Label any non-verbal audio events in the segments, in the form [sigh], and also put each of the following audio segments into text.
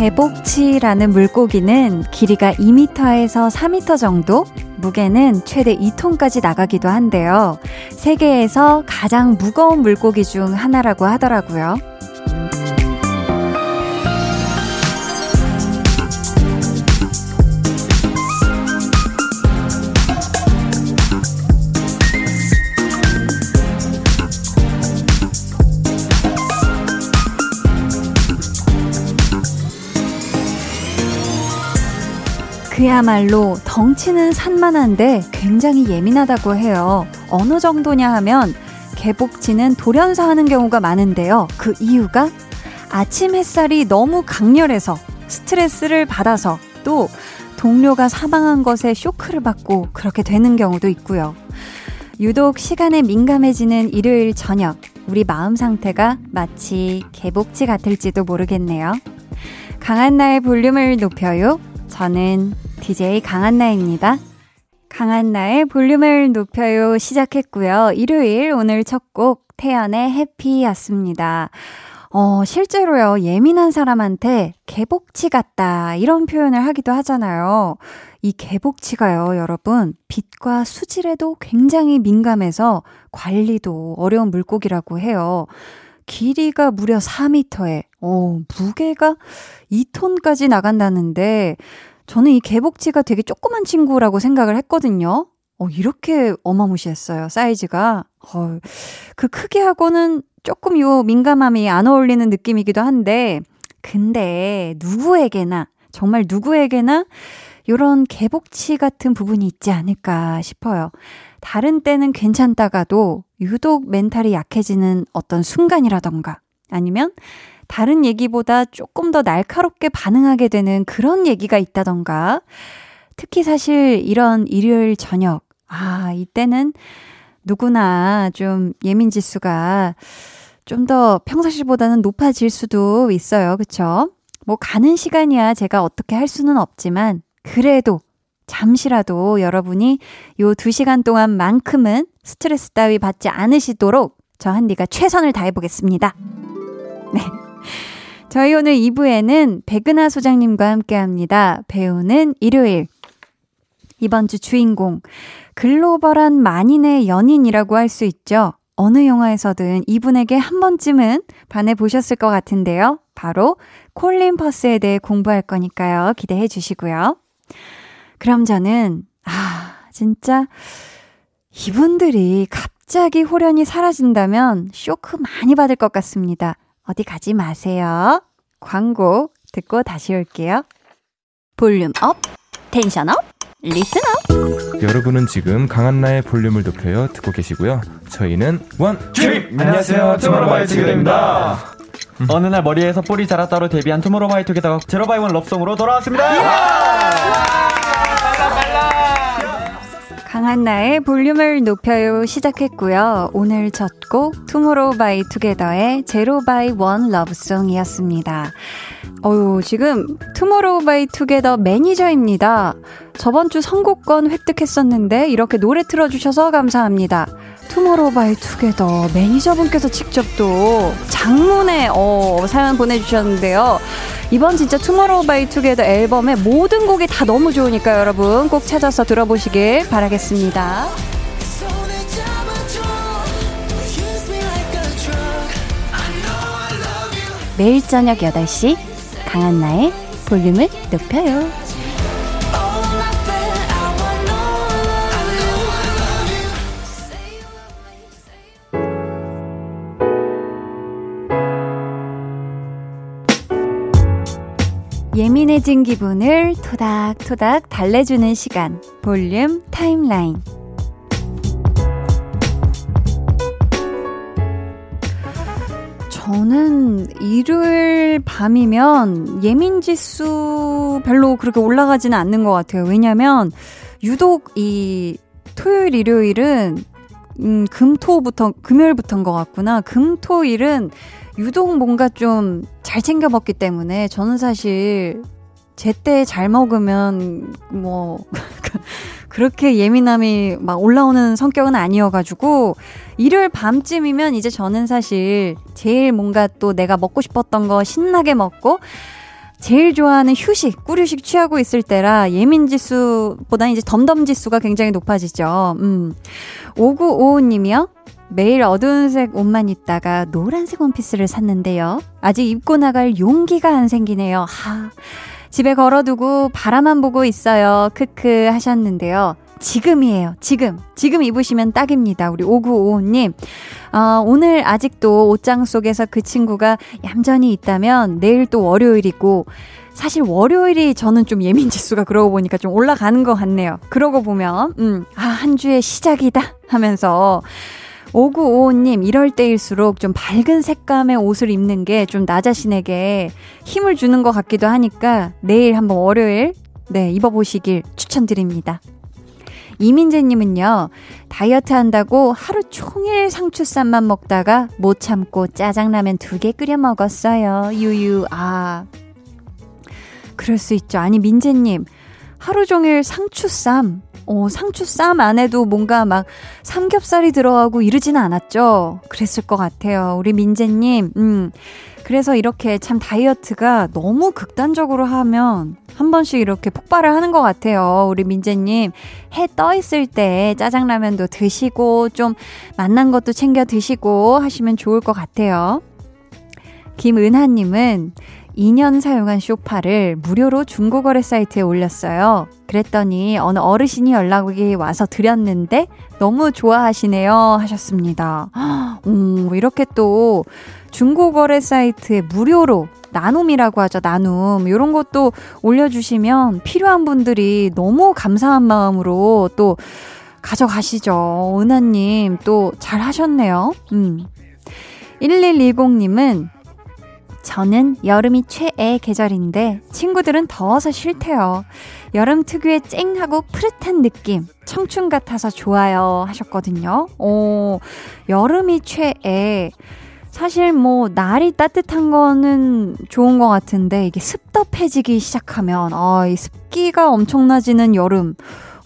개복치라는 물고기는 길이가 2m에서 4m 정도, 무게는 최대 2톤까지 나가기도 한데요. 세계에서 가장 무거운 물고기 중 하나라고 하더라고요. 그야말로 덩치는 산만한데 굉장히 예민하다고 해요. 어느 정도냐 하면 개복치는 돌연사 하는 경우가 많은데요. 그 이유가 아침 햇살이 너무 강렬해서 스트레스를 받아서 또 동료가 사망한 것에 쇼크를 받고 그렇게 되는 경우도 있고요. 유독 시간에 민감해지는 일요일 저녁, 우리 마음 상태가 마치 개복치 같을지도 모르겠네요. 강한 나의 볼륨을 높여요. 저는 DJ 강한나입니다. 강한나의 볼륨을 높여요 시작했고요. 일요일 오늘 첫 곡 태연의 해피였습니다. 어, 실제로요, 예민한 사람한테 개복치 같다, 이런 표현을 하기도 하잖아요. 이 개복치가요, 여러분, 빛과 수질에도 굉장히 민감해서 관리도 어려운 물고기라고 해요. 길이가 무려 4m에, 어, 무게가 2톤까지 나간다는데, 저는 이 개복치가 되게 조그만 친구라고 생각을 했거든요. 어, 이렇게 어마무시했어요, 사이즈가. 어, 그 크기하고는 조금 요 민감함이 안 어울리는 느낌이기도 한데, 근데 누구에게나, 정말 누구에게나 요런 개복치 같은 부분이 있지 않을까 싶어요. 다른 때는 괜찮다가도 유독 멘탈이 약해지는 어떤 순간이라던가, 아니면 다른 얘기보다 조금 더 날카롭게 반응하게 되는 그런 얘기가 있다던가. 특히 사실 이런 일요일 저녁, 아, 이때는 누구나 좀 예민 지수가 좀 더 평상시보다는 높아질 수도 있어요. 그쵸? 뭐 가는 시간이야 제가 어떻게 할 수는 없지만, 그래도 잠시라도 여러분이 요두 시간 동안만큼은 스트레스 따위 받지 않으시도록 저 한디가 최선을 다해 보겠습니다. 네. 저희 오늘 2부에는 백은하 소장님과 함께 합니다. 배우는 일요일. 이번 주 주인공. 글로벌한 만인의 연인이라고 할 수 있죠. 어느 영화에서든 이분에게 한 번쯤은 반해 보셨을 것 같은데요. 바로 콜린 퍼스에 대해 공부할 거니까요. 기대해 주시고요. 그럼 저는, 아, 진짜, 이분들이 갑자기 홀연히 사라진다면 쇼크 많이 받을 것 같습니다. 어디 가지 마세요. 광고 듣고 다시 올게요. volume up, tension up, listen up. 여러분은 지금 강한나의 볼륨을 높여요 듣고 계시고요. 저희는 one dream 안녕하세요 투모로우바이투게더입니다. 어느 날 머리에서 뿌리 자랐다로 데뷔한 투모로우바이투게더가 제로바이원 럽송으로 돌아왔습니다. 강한나의 볼륨을 높여요 시작했고요. 오늘 첫 곡 투모로우 바이 투게더의 zero by one love song이었습니다. 어유 지금 투모로우 바이 투게더 매니저입니다. 저번 주 선곡권 획득했었는데 이렇게 노래 틀어주셔서 감사합니다. 투모로우 바이 투게더 매니저분께서 직접 또 장문의 어, 사연 보내주셨는데요. 이번 진짜 투모로우 바이 투게더 앨범의 모든 곡이 다 너무 좋으니까 여러분 꼭 찾아서 들어보시길 바라겠습니다. 매일 저녁 8시 강한나의 볼륨을 높여요. 예민해진 기분을 토닥토닥 달래주는 시간. 볼륨 타임라인. 저는 일요일 밤이면 예민 지수 별로 그렇게 올라가지는 않는 것 같아요. 왜냐면 유독 이 토요일, 일요일은 음, 금토부터, 금요일부터인 것 같구나. 금토일은 유독 뭔가 좀 잘 챙겨 먹기 때문에 저는 사실 제때 잘 먹으면 뭐 [laughs] 그렇게 예민함이 막 올라오는 성격은 아니어가지고 일요일 밤쯤이면 이제 저는 사실 제일 뭔가 또 내가 먹고 싶었던 거 신나게 먹고 제일 좋아하는 휴식, 꿀휴식 취하고 있을 때라 예민 지수보다 이제 덤덤 지수가 굉장히 높아지죠. 음. 5955님이요. 매일 어두운 색 옷만 입다가 노란색 원피스를 샀는데요. 아직 입고 나갈 용기가 안 생기네요. 하. 집에 걸어두고 바라만 보고 있어요. 크크 하셨는데요. 지금이에요. 지금. 지금 입으시면 딱입니다. 우리 5955님. 어, 오늘 아직도 옷장 속에서 그 친구가 얌전히 있다면 내일 또 월요일이고 사실 월요일이 저는 좀 예민 지수가 그러고 보니까 좀 올라가는 것 같네요. 그러고 보면 음, 아, 한 주의 시작이다 하면서 5955님, 이럴 때일수록 좀 밝은 색감의 옷을 입는 게 좀 나 자신에게 힘을 주는 것 같기도 하니까 내일 한번 월요일, 네, 입어보시길 추천드립니다. 이민재님은요, 다이어트 한다고 하루 종일 상추쌈만 먹다가 못 참고 짜장라면 두 개 끓여 먹었어요. 유유, 아. 그럴 수 있죠. 아니, 민재님, 하루 종일 상추쌈, 어, 상추쌈 안에도 뭔가 막 삼겹살이 들어가고 이러지는 않았죠? 그랬을 것 같아요. 우리 민재님, 음. 그래서 이렇게 참 다이어트가 너무 극단적으로 하면 한 번씩 이렇게 폭발을 하는 것 같아요. 우리 민재님, 해 떠 있을 때 짜장라면도 드시고 좀 맛난 것도 챙겨 드시고 하시면 좋을 것 같아요. 김은하님은 2년 사용한 쇼파를 무료로 중고거래 사이트에 올렸어요. 그랬더니 어느 어르신이 연락이 와서 드렸는데 너무 좋아하시네요 하셨습니다. 음, 이렇게 또 중고거래 사이트에 무료로 나눔이라고 하죠, 나눔. 이런 것도 올려주시면 필요한 분들이 너무 감사한 마음으로 또 가져가시죠. 은하님, 또 잘 하셨네요. 음. 1120님은 저는 여름이 최애 계절인데 친구들은 더워서 싫대요. 여름 특유의 쨍하고 푸릇한 느낌, 청춘 같아서 좋아요 하셨거든요. 오, 여름이 최애. 사실 뭐 날이 따뜻한 거는 좋은 것 같은데 이게 습덥해지기 시작하면 아, 이 습기가 엄청나지는 여름.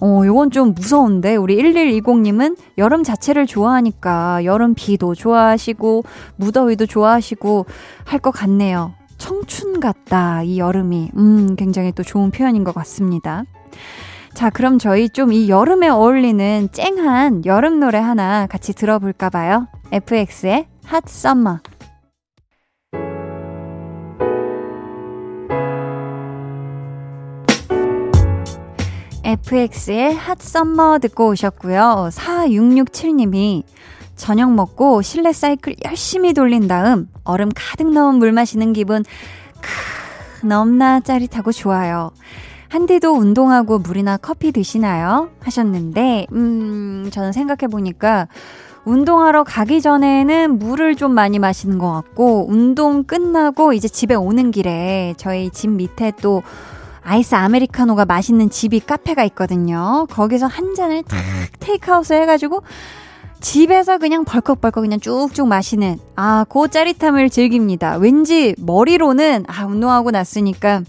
어, 요건 좀 무서운데, 우리 1120님은 여름 자체를 좋아하니까 여름 비도 좋아하시고, 무더위도 좋아하시고 할 것 같네요. 청춘 같다, 이 여름이. 음, 굉장히 또 좋은 표현인 것 같습니다. 자, 그럼 저희 좀 이 여름에 어울리는 쨍한 여름 노래 하나 같이 들어볼까 봐요. FX의 Hot Summer. FX의 핫 썸머 듣고 오셨고요. 4667님이 저녁 먹고 실내 사이클 열심히 돌린 다음 얼음 가득 넣은 물 마시는 기분 크 너무나 짜릿하고 좋아요. 한디도 운동하고 물이나 커피 드시나요? 하셨는데 음 저는 생각해 보니까 운동하러 가기 전에는 물을 좀 많이 마시는 것 같고 운동 끝나고 이제 집에 오는 길에 저희 집 밑에 또 아이스 아메리카노가 맛있는 집이 카페가 있거든요. 거기서 한 잔을 탁 테이크아웃을 해가지고 집에서 그냥 벌컥벌컥 그냥 쭉쭉 마시는 아, 그 짜릿함을 즐깁니다. 왠지 머리로는 아, 운동하고 났으니까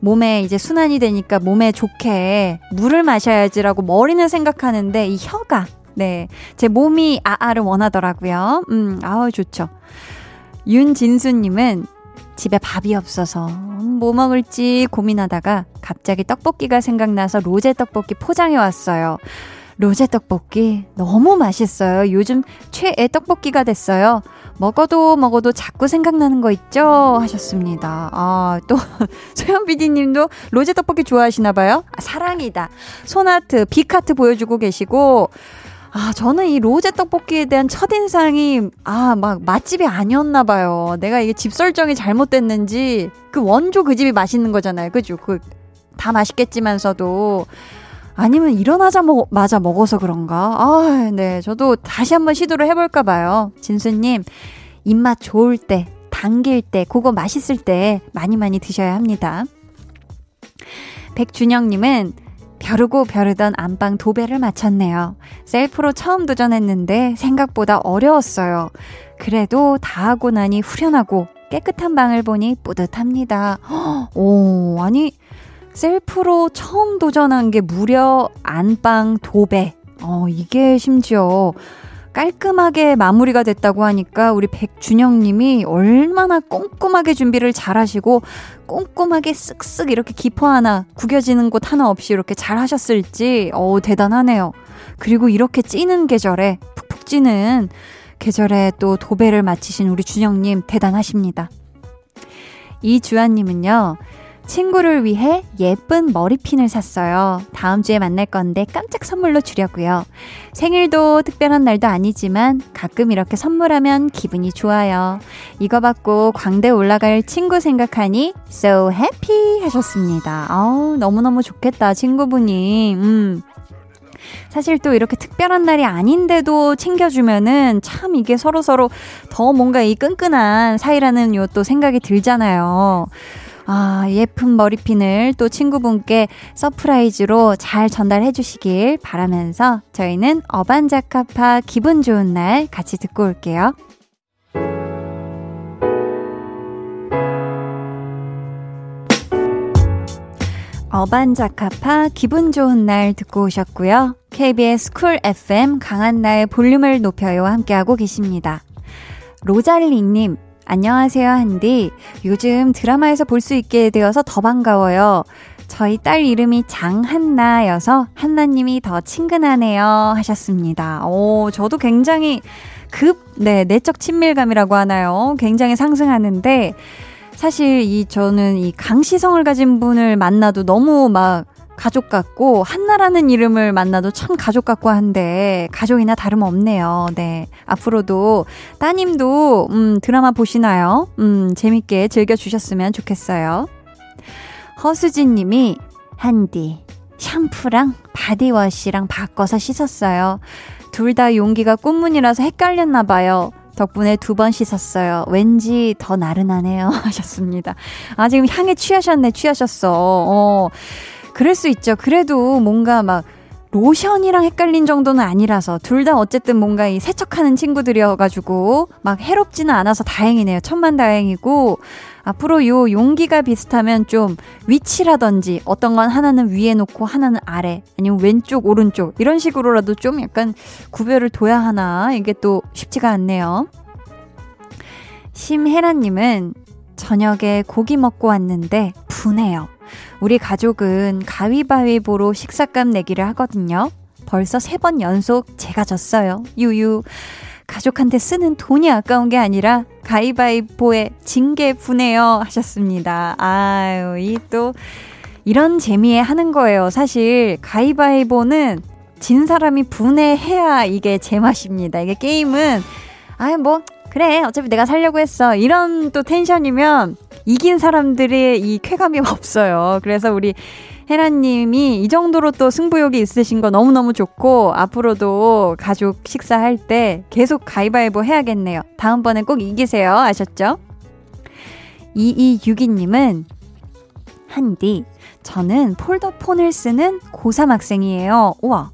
몸에 이제 순환이 되니까 몸에 좋게 물을 마셔야지라고 머리는 생각하는데 이 혀가 네. 제 몸이 아아를 원하더라고요. 음, 아우 좋죠. 윤진수님은 집에 밥이 없어서 뭐 먹을지 고민하다가 갑자기 떡볶이가 생각나서 로제 떡볶이 포장해 왔어요. 로제 떡볶이 너무 맛있어요. 요즘 최애 떡볶이가 됐어요. 먹어도 먹어도 자꾸 생각나는 거 있죠? 하셨습니다. 아, 또, [laughs] 소연 PD님도 로제 떡볶이 좋아하시나 봐요? 아, 사랑이다. 손하트, 빅하트 보여주고 계시고, 아, 저는 이 로제 떡볶이에 대한 첫인상이, 아, 막 맛집이 아니었나 봐요. 내가 이게 집 설정이 잘못됐는지, 그 원조 그 집이 맛있는 거잖아요. 그죠? 그, 다 맛있겠지만서도. 아니면 일어나자마자 먹어서 그런가? 아, 네. 저도 다시 한번 시도를 해볼까 봐요. 진수님, 입맛 좋을 때, 당길 때, 그거 맛있을 때 많이 많이 드셔야 합니다. 백준영님은 벼르고 벼르던 안방 도배를 마쳤네요. 셀프로 처음 도전했는데 생각보다 어려웠어요. 그래도 다 하고 나니 후련하고 깨끗한 방을 보니 뿌듯합니다. [gasps] 오, 아니, 셀프로 처음 도전한 게 무려 안방 도배. 어, 이게 심지어 깔끔하게 마무리가 됐다고 하니까 우리 백준영 님이 얼마나 꼼꼼하게 준비를 잘 하시고 꼼꼼하게 쓱쓱 이렇게 기포 하나 구겨지는 곳 하나 없이 이렇게 잘 하셨을지 어 대단하네요. 그리고 이렇게 찌는 계절에 푹푹 찌는 계절에 또 도배를 마치신 우리 준영 님 대단하십니다. 이주한 님은요. 친구를 위해 예쁜 머리핀을 샀어요. 다음 주에 만날 건데 깜짝 선물로 주려고요. 생일도 특별한 날도 아니지만 가끔 이렇게 선물하면 기분이 좋아요. 이거 받고 광대 올라갈 친구 생각하니 so happy 하셨습니다. 아우, 너무너무 좋겠다, 친구분이. 음. 사실 또 이렇게 특별한 날이 아닌데도 챙겨주면은 참 이게 서로서로 더 뭔가 이 끈끈한 사이라는 요 또 생각이 들잖아요. 아, 예쁜 머리핀을 또 친구분께 surprise로 잘 전달해 주시길 바라면서 저희는 어반자카파 기분 좋은 날 같이 듣고 올게요. 어반자카파 기분 좋은 날 듣고 오셨고요. KBS 쿨 FM 강한나의 볼륨을 높여요 함께하고 계십니다. 로잘리님, 안녕하세요, 한디. 요즘 드라마에서 볼 수 있게 되어서 더 반가워요. 저희 딸 이름이 장한나여서 한나님이 더 친근하네요. 하셨습니다. 오, 저도 굉장히 급, 네, 내적 친밀감이라고 하나요? 굉장히 상승하는데, 사실 이 저는 이 강시성을 가진 분을 만나도 너무 막 가족 같고 한나라는 이름을 만나도 참 가족 같고 한데 가족이나 다름없네요. 네. 앞으로도 따님도 음 드라마 보시나요? 음 재밌게 즐겨 주셨으면 좋겠어요. 허수진 님이 한디 샴푸랑 body wash랑 바꿔서 씻었어요. 둘 다 용기가 꽃무늬라서 헷갈렸나 봐요. 덕분에 두 번 씻었어요. 왠지 더 나른하네요. [laughs] 하셨습니다. 아, 지금 향에 취하셨네, 취하셨어. 어. 그럴 수 있죠. 그래도 뭔가 막 로션이랑 헷갈린 정도는 아니라서 둘 다 어쨌든 뭔가 이 세척하는 친구들이어가지고 막 해롭지는 않아서 다행이네요. 천만 다행이고 앞으로 요 용기가 비슷하면 좀 위치라든지 어떤 건 하나는 위에 놓고 하나는 아래 아니면 왼쪽 오른쪽 이런 식으로라도 좀 약간 구별을 둬야 하나 이게 또 쉽지가 않네요. 심혜라님은 저녁에 고기 먹고 왔는데 분해요. 우리 가족은 가위바위보로 식사값 내기를 하거든요. 벌써 세 번 연속 제가 졌어요. 유유. 가족한테 쓰는 돈이 아까운 게 아니라 가위바위보에 징계 분해요 하셨습니다. 아유, 이 또 이런 재미에 하는 거예요. 사실 가위바위보는 진 사람이 분해해야 이게 제맛입니다. 이게 게임은 아유 뭐 그래 어차피 내가 살려고 했어 이런 또 텐션이면 이긴 사람들의 이 쾌감이 [laughs] 없어요. 그래서 우리 혜라님이 이 정도로 또 승부욕이 있으신 거 너무너무 좋고 앞으로도 가족 식사할 때 계속 가위바위보 해야겠네요. 다음번엔 꼭 이기세요. 아셨죠? 2262님은 한디 저는 폴더폰을 쓰는 고3 학생이에요. 우와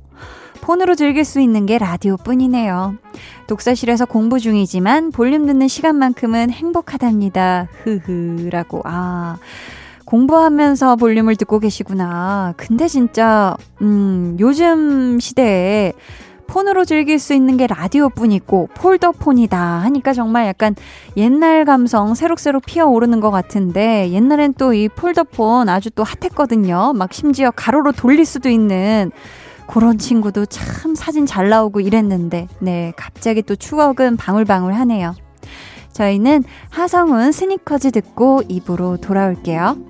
폰으로 즐길 수 있는 게 라디오뿐이네요. 독서실에서 공부 중이지만 볼륨 듣는 시간만큼은 행복하답니다. 흐흐라고. 아. 공부하면서 볼륨을 듣고 계시구나. 근데 진짜, 음, 요즘 시대에 폰으로 즐길 수 있는 게 라디오뿐이고 폴더폰이다 하니까 정말 약간 옛날 감성 새록새록 피어오르는 것 같은데 옛날엔 또 이 폴더폰 아주 또 핫했거든요. 막 심지어 가로로 돌릴 수도 있는 그런 친구도 참 사진 잘 나오고 이랬는데, 네, 갑자기 또 추억은 방울방울 하네요. 저희는 하성운 스니커즈 듣고 입으로 돌아올게요.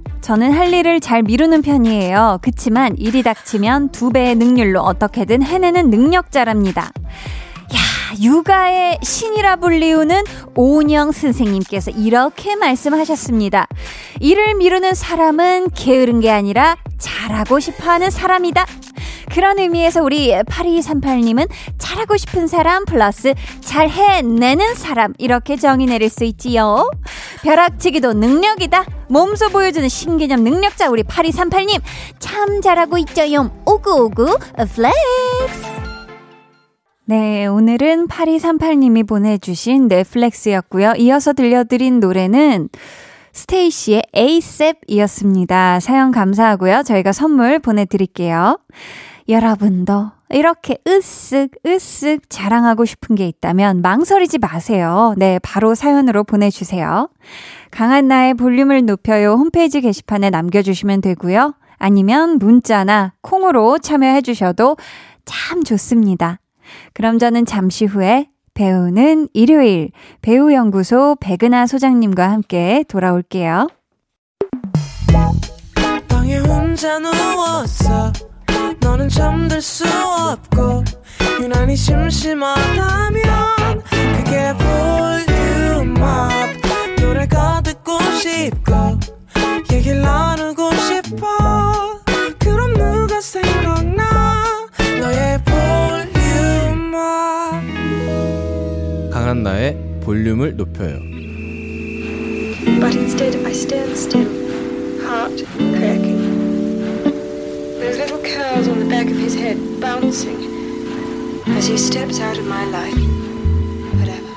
저는 할 일을 잘 미루는 편이에요. 그치만 일이 닥치면 두 배의 능률로 어떻게든 해내는 능력자랍니다. 야, 육아의 신이라 불리우는 오은영 선생님께서 이렇게 말씀하셨습니다. 일을 미루는 사람은 게으른 게 아니라 잘하고 싶어 하는 사람이다. 그런 의미에서 우리 8238님은 잘하고 싶은 사람 플러스 잘 해내는 사람 이렇게 정의 내릴 수 있지요. 벼락치기도 능력이다. 몸소 보여주는 신개념 능력자 우리 8238님 참 잘하고 있죠요. 오구오구 flex. 네, 오늘은 8238님이 보내주신 네, flex였고요. 이어서 들려드린 노래는 스테이시의 ASAP이었습니다. 사연 감사하고요. 저희가 선물 보내드릴게요. 여러분도 이렇게 으쓱, 으쓱 자랑하고 싶은 게 있다면 망설이지 마세요. 네, 바로 사연으로 보내주세요. 강한나의 볼륨을 높여요 홈페이지 게시판에 남겨주시면 되고요. 아니면 문자나 콩으로 참여해 주셔도 참 좋습니다. 그럼 저는 잠시 후에 배우는 일요일 배우연구소 백은하 소장님과 함께 돌아올게요. 너는 잠들 수 없고 유난히 심심하다면 그게 볼륨업 노래가 듣고 싶고 얘기를 나누 한나의 볼륨을 높여요 But instead I stand still, heart cracking. Those little curls on the back of his head bouncing as he steps out of my life. Whatever.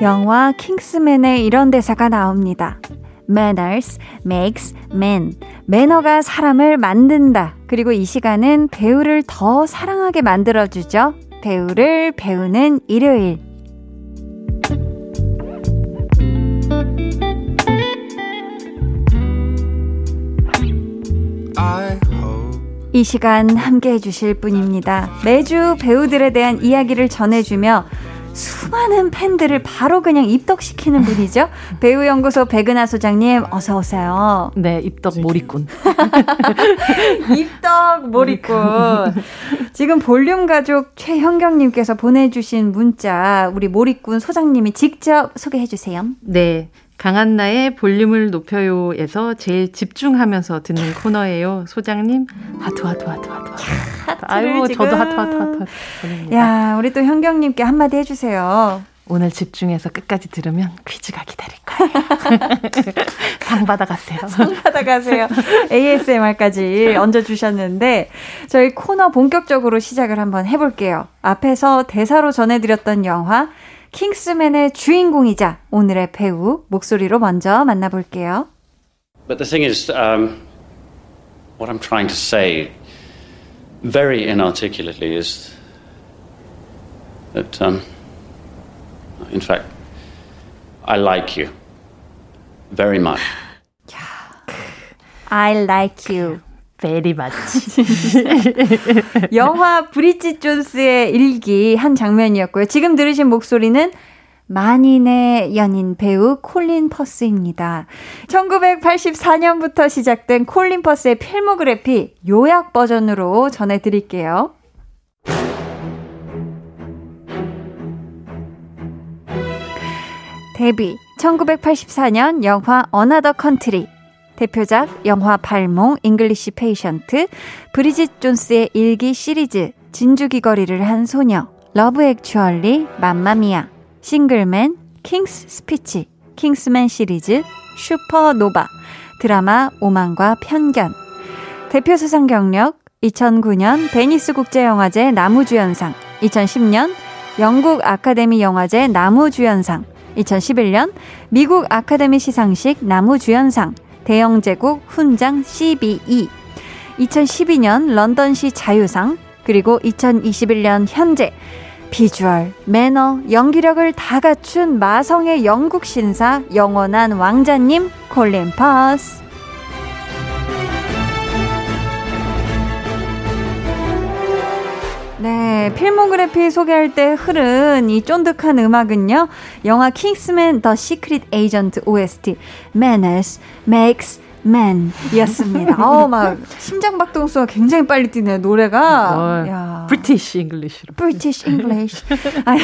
영화 킹스맨에 이런 대사가 나옵니다. Manners makes men. 매너가 사람을 만든다. 그리고 이 시간은 배우를 더 사랑하게 만들어주죠. 배우를 배우는 일요일. 이 시간 함께 해주실 분입니다. 매주 배우들에 대한 이야기를 전해주며 수많은 팬들을 바로 그냥 입덕시키는 분이죠. [laughs] 배우연구소 백은하 소장님, 어서오세요. 네, 입덕 몰입꾼. [laughs] 입덕 몰입꾼. 지금 볼륨 가족 최현경님께서 보내주신 문자, 우리 몰입꾼 소장님이 직접 소개해주세요. 네. 강한나의 볼륨을 높여요에서 제일 집중하면서 듣는 코너예요. 소장님, 하트, 하트, 하트, 하트. 하트. 아유, 지금. 저도 하트, 하트, 하트, 하트. 야, 우리 또 현경님께 한마디 해주세요. 오늘 집중해서 끝까지 들으면 퀴즈가 기다릴 거예요. [laughs] 상 받아가세요. [laughs] 받아가세요. ASMR까지 얹어주셨는데, 저희 코너 본격적으로 시작을 한번 해볼게요. 앞에서 대사로 전해드렸던 영화, 킹스맨의 주인공이자 오늘의 배우 목소리로 먼저 만나볼게요. But the thing is, um, what I'm trying to say very inarticulately is that, um, in fact, I like you very much. I like you. 베리 맞지. [laughs] 영화 브리짓 존스의 일기 한 장면이었고요. 지금 들으신 목소리는 만인의 연인 배우 콜린 퍼스입니다. 1984년부터 시작된 콜린 퍼스의 필모그래피 요약 버전으로 전해드릴게요. 데뷔 1984년 영화 어나더 컨트리 대표작 영화 발몽, 잉글리시 페이션트, 브리짓 존스의 일기 시리즈, 진주귀걸이를 한 소녀, 러브 액츄얼리, 맘마미아, 싱글맨, 킹스 스피치, 킹스맨 시리즈, 슈퍼노바, 드라마 오만과 편견. 대표 수상 경력 2009년 베니스 국제영화제 남우주연상, 2010년 영국 아카데미 영화제 남우주연상, 2011년 미국 아카데미 시상식 남우주연상, 대영제국 훈장 CBE, 2012년 런던시 자유상, 그리고 2021년 현재 비주얼, 매너, 연기력을 다 갖춘 마성의 영국 신사 영원한 왕자님 콜린 퍼스. 네, 네, 필모그래피 소개할 때 흐른 이 쫀득한 음악은요. 영화 킹스맨 더 시크릿 에이전트 OST Manners Maketh Man 이었습니다. [laughs] 어, 막 심장 박동수가 굉장히 빨리 뛰네요. 노래가. 어, 야. British English로. British English. [laughs] 아니,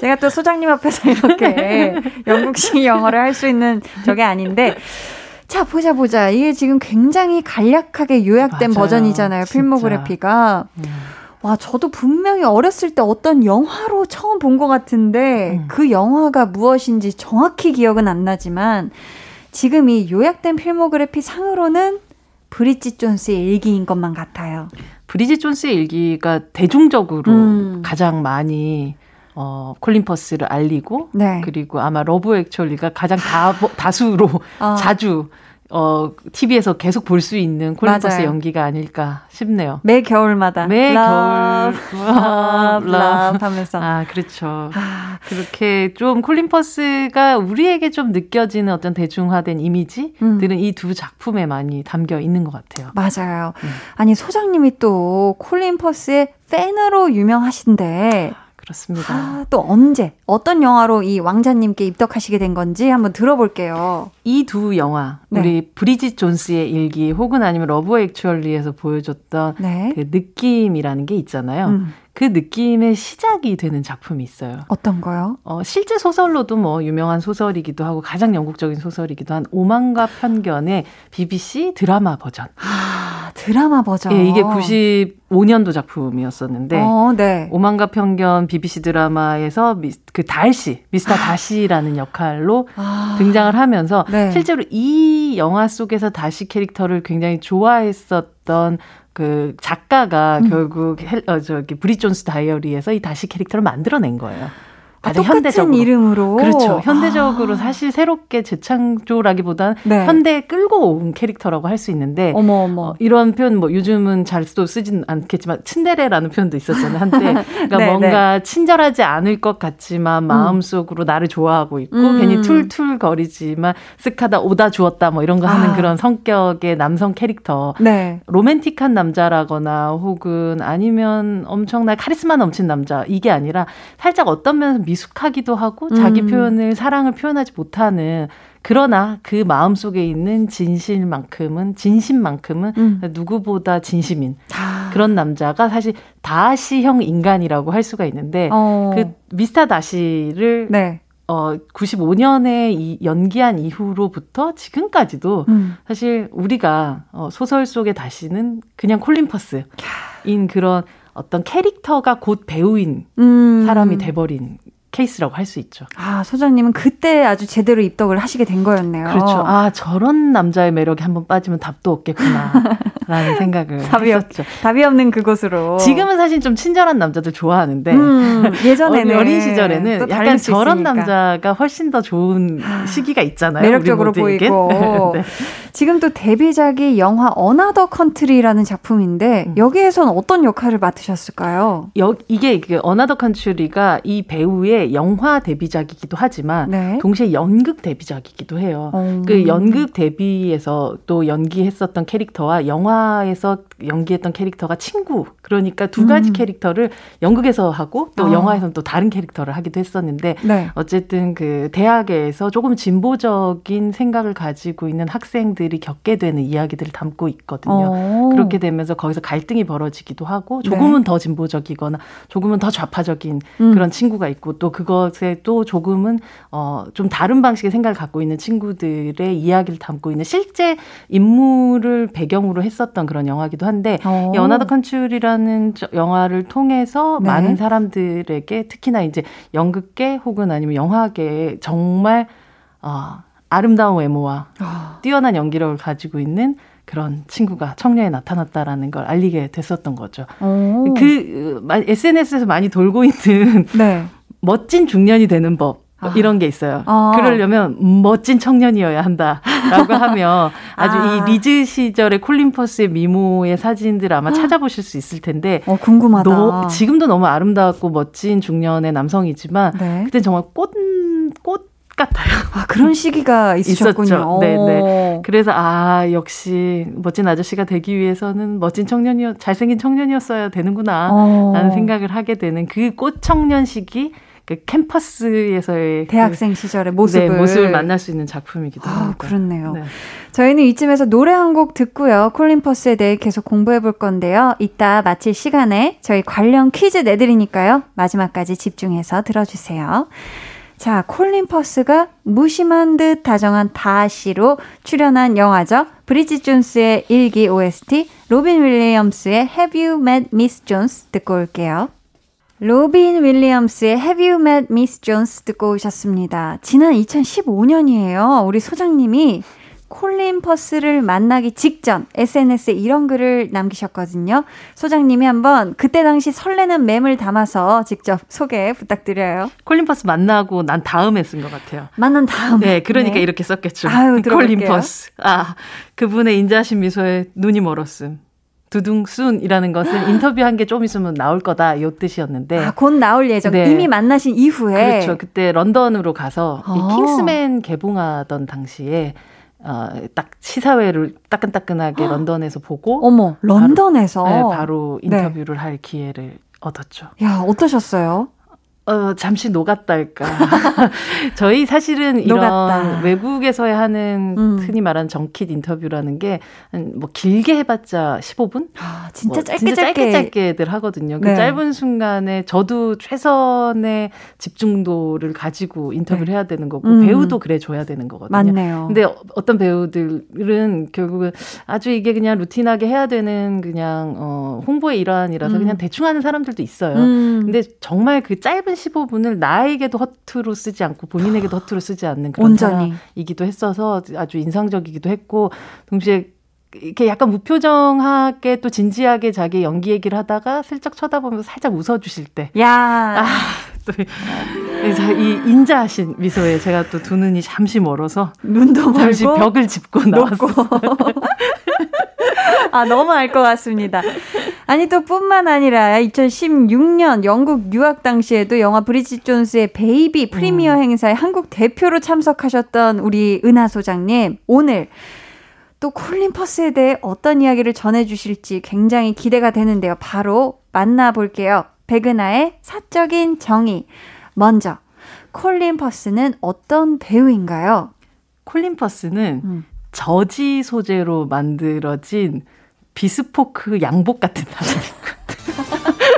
제가 또 소장님 앞에서 이렇게 영국식 영어를 할 수 있는 저게 아닌데 자, 보자, 보자. 이게 지금 굉장히 간략하게 요약된 맞아요. 버전이잖아요. 진짜. 필모그래피가. 음. 와, 저도 분명히 어렸을 때 어떤 영화로 처음 본 것 같은데, 음. 그 영화가 무엇인지 정확히 기억은 안 나지만, 지금 이 요약된 필모그래피 상으로는 브리짓 존스의 일기인 것만 같아요. 브리짓 존스의 일기가 대중적으로 음. 가장 많이 어, 콜린 퍼스를 알리고 네. 그리고 아마 러브 액츄얼리가 가장 다, 다수로 아. 자주 어, TV에서 계속 볼 수 있는 콜린 맞아요. 퍼스의 연기가 아닐까 싶네요. 매 겨울마다. 매 love, [laughs] 겨울 love, love 하면서. 아, 그렇죠. 아, 그렇게 좀 콜린 퍼스가 우리에게 좀 느껴지는 어떤 대중화된 이미지들은 음. 이두 작품에 많이 담겨 있는 것 같아요. 맞아요. 음. 아니, 소장님이 또 콜린 퍼스의 팬으로 유명하신데, 그렇습니다. 아, 또 언제, 어떤 영화로 이 왕자님께 입덕하시게 된 건지 한번 들어볼게요. 이 두 영화, 네. 우리 브리짓 존스의 일기 혹은 아니면 러브 액츄얼리에서 보여줬던 네. 그 느낌이라는 게 있잖아요. 음, 그 느낌의 시작이 되는 작품이 있어요. 어떤 거요? 어, 실제 소설로도 뭐 유명한 소설이기도 하고 가장 영국적인 소설이기도 한 오만과 편견의 BBC 드라마 버전. 아, 드라마 버전. 예, 이게 95년도 작품이었었는데 어, 네. 오만과 편견 BBC 드라마에서 미, 그 다시, 미스터 다시라는 역할로 아, 등장을 하면서 네. 실제로 이 영화 속에서 다시 캐릭터를 굉장히 좋아했었던 그 작가가 음. 결국 헬, 어, 저기 브리짓 존스 다이어리에서 이 다시 캐릭터를 만들어낸 거예요. 아, 아주 똑같은 이름으로. 그렇죠. 현대적으로 아, 사실 새롭게 재창조라기보단 네. 현대에 끌고 온 캐릭터라고 할 수 있는데 어머, 어머. 어, 이런 표현 뭐 요즘은 잘 또 쓰진 않겠지만 츤데레라는 표현도 있었잖아요 한때 [laughs] 그러니까 네, 뭔가 친절하지 않을 것 같지만 마음속으로 나를 좋아하고 있고 음. 괜히 툴툴 거리지만 쓱하다 오다 주었다 뭐 이런 거 하는 아. 그런 성격의 남성 캐릭터 네. 로맨틱한 남자라거나 혹은 아니면 엄청난 카리스마 넘친 남자 이게 아니라 살짝 어떤 면에서 미 숙하기도 하고 자기 음. 표현을 사랑을 표현하지 못하는 그러나 그 마음 속에 있는 진실만큼은 진심만큼은 음. 누구보다 진심인 아, 그런 남자가 사실 다시형 인간이라고 할 수가 있는데 어, 그 미스터 다시를 네. 어 95년에 이 연기한 이후로부터 지금까지도 음. 사실 우리가 어, 소설 속의 다시는 그냥 콜린 퍼스인 그런 어떤 캐릭터가 곧 배우인 음. 사람이 돼버린 케이스라고 할 수 있죠. 아, 소장님은 그때 아주 제대로 입덕을 하시게 된 거였네요. 그렇죠. 아 저런 남자의 매력에 한번 빠지면 답도 없겠구나. [laughs] 라는 생각을 답이 없- 했었죠. 답이 없는 그곳으로. 지금은 사실 좀 친절한 남자들 좋아하는데 음, 예전에는 어린, 시절에는 또 약간 저런. 남자가 훨씬 더 좋은 시기가 있잖아요. 매력적으로. 보이고. [laughs] 네. 지금 또 데뷔작이 영화 어나더 컨트리라는 작품인데 음. 여기에선 어떤 역할을 맡으셨을까요? 여, 이게 그 어나더 컨츄리가 이 배우의 영화 데뷔작이기도 하지만 네. 동시에 연극 데뷔작이기도 해요. 어. 그 연극 데뷔에서 또 연기했었던 캐릭터와 영화에서 연기했던 캐릭터가 친구. 그러니까 두 가지 음. 캐릭터를 연극에서 하고 또 아. 영화에서는 또 다른 캐릭터를 하기도 했었는데 네. 어쨌든 그 대학에서 조금 진보적인 생각을 가지고 있는 학생들이 겪게 되는 이야기들을 담고 있거든요. 어. 그렇게 되면서 거기서 갈등이 벌어지기도 하고 조금은 더 진보적이거나 조금은 더 좌파적인 네. 음. 그런 친구가 있고 또 그것에 또 조금은 어 좀 다른 방식의 생각을 갖고 있는 친구들의 이야기를 담고 있는 실제 인물을 배경으로 했었던 그런 영화기도 한데 어. 이 어나더 컨츄리라는 저- 영화를 통해서 네. 많은 사람들에게 특히나 이제 연극계 혹은 아니면 영화계에 정말 어, 아름다운 외모와 아. 뛰어난 연기력을 가지고 있는 그런 친구가 청년에 나타났다라는 걸 알리게 됐었던 거죠. 어. 그 어, SNS에서 많이 돌고 있는 네. 멋진 중년이 되는 법. 뭐 아. 이런 게 있어요. 아. 그러려면 멋진 청년이어야 한다라고 [laughs] 하면 아주 아. 이 리즈 시절의 콜린 퍼스의 미모의 사진들 아마 찾아보실 수 있을 텐데 어, 궁금하다. 너, 지금도 너무 아름다웠고 멋진 중년의 남성이지만 네. 그때 정말 꽃, 꽃 같아요. 아, 그런 시기가 [laughs] 있으셨군요. 있었죠. 네, 네. 그래서 아, 역시 멋진 아저씨가 되기 위해서는 멋진 청년이었 잘생긴 청년이었어야 되는구나. 어. 라는 생각을 하게 되는 그 꽃 청년 시기 그 캠퍼스에서의 그 대학생 그, 시절의 모습을 네, 모습을 만날 수 있는 작품이기도 하고 아, 그렇네요. 네. 저희는 이쯤에서 노래 한 곡 듣고요. 콜린 퍼스에 대해 계속 공부해 볼 건데요. 이따 마칠 시간에 저희 관련 퀴즈 내드리니까요. 마지막까지 집중해서 들어주세요. 자, 콜린 퍼스가 무심한 듯 다정한 다아시로 출연한 영화죠. 브리짓 존스의 일기 OST, 로빈 윌리엄스의 Have You Met Miss Jones 듣고 올게요. 로빈 윌리엄스의 Have You Met Miss Jones 듣고 오셨습니다. 지난 2015년이에요. 우리 소장님이 콜린 퍼스를 만나기 직전 SNS에 이런 글을 남기셨거든요. 소장님이 한번 그때 당시 설레는 맴을 담아서 직접 소개 부탁드려요. 콜린 퍼스 만나고 난 다음에 쓴 것 같아요. 만난 다음. 네, 그러니까 네. 이렇게 썼겠죠. 아유, [laughs] 콜린 퍼스. 아, 그분의 인자하신 미소에 눈이 멀었음. 두둥 soon이라는 것은 인터뷰한 게 좀 있으면 나올 거다 요 뜻이었는데 아, 곧 나올 예정. 네. 이미 만나신 이후에 그렇죠. 그때 런던으로 가서 이 아. 킹스맨 개봉하던 당시에 어, 딱 시사회를 따끈따끈하게 런던에서 보고 어머 런던에서 바로, 네, 바로 인터뷰를 네. 할 기회를 얻었죠. 야 어떠셨어요? 어, 잠시 녹았달까. [laughs] 저희 사실은 이런 녹았다. 외국에서 하는 음. 흔히 말하는 정킷 인터뷰라는 게 뭐 길게 해봤자 15분? 아, 진짜 뭐 짧게 진짜 짧게 짧게 들 하거든요. 그 네. 그 짧은 순간에 저도 최선의 집중도를 가지고 인터뷰를 네. 해야 되는 거고 음. 배우도 그래 줘야 되는 거거든요. 맞네요. 근데 어떤 배우들은 결국은 아주 이게 그냥 루틴하게 해야 되는 그냥 어 홍보의 일환이라서 음. 그냥 대충 하는 사람들도 있어요. 음. 근데 정말 그 짧은 15분을 나에게도 허투루 쓰지 않고 본인에게도 허투루 쓰지 않는 그런 온전히. 사람이기도 했어서 아주 인상적이기도 했고 동시에 이렇게 약간 무표정하게 또 진지하게 자기 연기 얘기를 하다가 슬쩍 쳐다보면서 살짝 웃어주실 때. 야. 아, 또, 이 인자하신 미소에 제가 또 두 눈이 잠시 멀어서. 눈도 잠시 벽을 짚고 나왔어요. [laughs] 아, 너무 알 것 같습니다. 아니, 또 뿐만 아니라 2016년 영국 유학 당시에도 영화 브리짓 존스의 베이비 프리미어 음. 행사에 한국 대표로 참석하셨던 우리 은하 소장님. 오늘 또 콜린 퍼스에 대해 어떤 이야기를 전해주실지 굉장히 기대가 되는데요. 바로 만나볼게요. 백은하의 사적인 정의. 먼저, 콜린 퍼스는 어떤 배우인가요? 콜린 퍼스는 음. 저지 소재로 만들어진 비스포크 양복 같은 사람인 [laughs]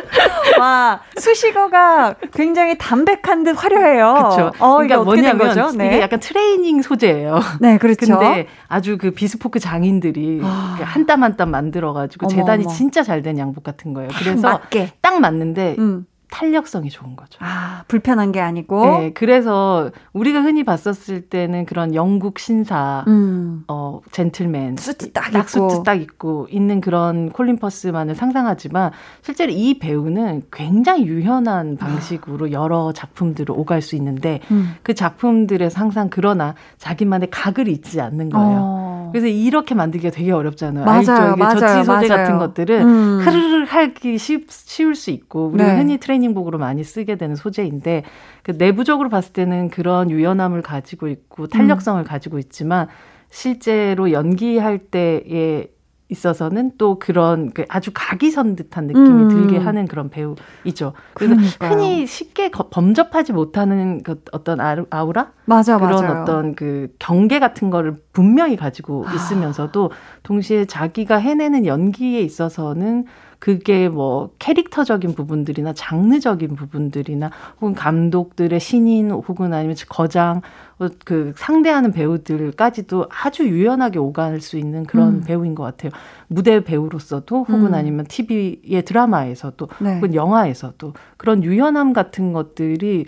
와, 수식어가 굉장히 담백한 듯 화려해요. 그렇죠. 어, 그러니까 뭐냐면? 네. 이게 약간 트레이닝 소재예요. 네, 그렇죠. 근데 아주 그 bespoke 장인들이 아. 한땀 한 땀 만들어 가지고 재단이 진짜 잘 된 양복 같은 거예요. 그래서 맞게. 딱 맞는데 음. 탄력성이 좋은 거죠. 아, 불편한 게 아니고. 네, 그래서 우리가 흔히 봤었을 때는 그런 영국 신사, 음. 어, 젠틀맨, 수트 딱, 딱 입고. 수트 딱 입고 있는 그런 콜린 퍼스만을 상상하지만 실제로 이 배우는 굉장히 유연한 방식으로 여러 작품들을 오갈 수 있는데 음. 그 작품들에서 항상 그러나 자기만의 각을 잊지 않는 거예요. 어. 그래서 이렇게 만들기가 되게 어렵잖아요. 맞아요, 맞아요, 저지 소재 맞아요. 같은 것들은 음. 흐르르 하기 쉬, 쉬울 수 있고 우리가 네. 흔히 트레이닝 트레이닝복으로 많이 쓰게 되는 소재인데 그 내부적으로 봤을 때는 그런 유연함을 가지고 있고 탄력성을 음. 가지고 있지만 실제로 연기할 때에 있어서는 또 그런 그 아주 각이 선 듯한 느낌이 음. 들게 하는 그런 배우이죠. 그래서 그러니까요. 흔히 쉽게 범접하지 못하는 그 어떤 아우라 맞아, 그런 맞아요. 어떤 그 경계 같은 거를 분명히 가지고 아. 있으면서도 동시에 자기가 해내는 연기에 있어서는 그게 뭐 캐릭터적인 부분들이나 장르적인 부분들이나 혹은 감독들의 신인 혹은 아니면 거장 어, 그 상대하는 배우들까지도 아주 유연하게 오갈 수 있는 그런 음. 배우인 것 같아요. 무대 배우로서도 혹은 음. 아니면 TV의 드라마에서도 네. 혹은 영화에서도 그런 유연함 같은 것들이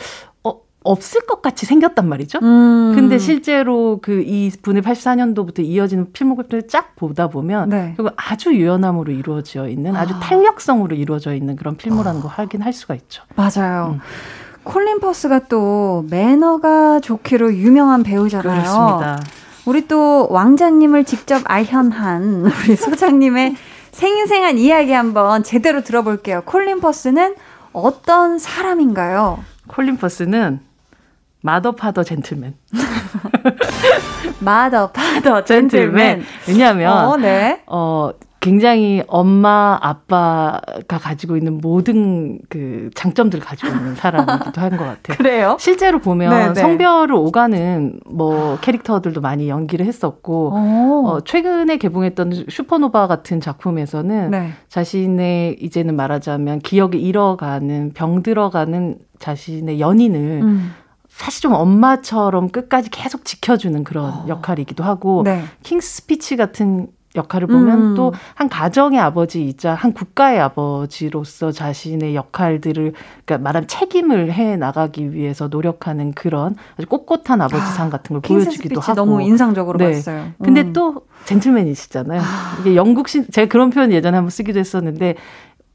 없을 것 같이 생겼단 말이죠. 음. 근데 실제로 그 이 분의 84년도부터 이어지는 필모그래피를 쫙 보다 보면 네. 그리고 아주 유연함으로 이루어져 있는 아주 아. 탄력성으로 이루어져 있는 그런 필모라는 거 확인할 수가 있죠. 맞아요. 음. 콜린 퍼스가 또 매너가 좋기로 유명한 배우잖아요. 그렇습니다. 우리 또 왕자님을 직접 알현한 우리 소장님의 생생한 이야기 한번 제대로 들어볼게요. 콜린 퍼스는 어떤 사람인가요? 콜린 퍼스는 mother father gentleman. [laughs] mother father gentleman. 왜냐하면 어, 네. 어 굉장히 엄마 아빠가 가지고 있는 모든 그 장점들을 가지고 있는 사람이기도 한 것 같아요. 그래요? 실제로 보면 네네. 성별을 오가는 뭐 캐릭터들도 많이 연기를 했었고 어, 최근에 개봉했던 슈퍼노바 같은 작품에서는 네. 자신의 이제는 말하자면 기억을 잃어가는 병 들어가는 자신의 연인을 음. 사실 좀 엄마처럼 끝까지 계속 지켜주는 그런 역할이기도 하고 어. 네. 킹스 스피치 같은 역할을 보면 음. 또한 가정의 아버지이자 한 국가의 아버지로서 자신의 역할들을 그러니까 말하면 책임을 해 나가기 위해서 노력하는 그런 아주 꼿꼿한 아버지상 같은 걸 킹스 보여주기도 하고 너무 인상적으로 네. 봤어요. 근데 음. 또 젠틀맨이시잖아요. 이게 영국 신 제가 그런 표현 예전에 한번 쓰기도 했었는데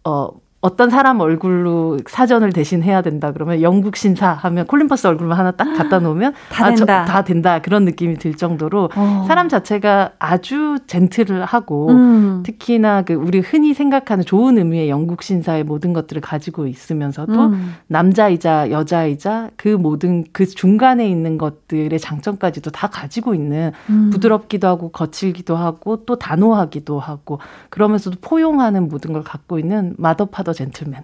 어 어떤 사람 얼굴로 사전을 대신 해야 된다 그러면 영국 신사 하면 콜린 퍼스 얼굴만 하나 딱 갖다 놓으면 [gasps] 다 아, 저- 된다. 다 된다 그런 느낌이 들 정도로 어. 사람 자체가 아주 젠틀하고 음. 특히나 그 우리 흔히 생각하는 좋은 의미의 영국 신사의 모든 것들을 가지고 있으면서도 음. 남자이자 여자이자 그 모든 그 중간에 있는 것들의 장점까지도 다 가지고 있는 음. 부드럽기도 하고 거칠기도 하고 또 단호하기도 하고 그러면서도 포용하는 모든 걸 갖고 있는 마더 파더 젠틀맨.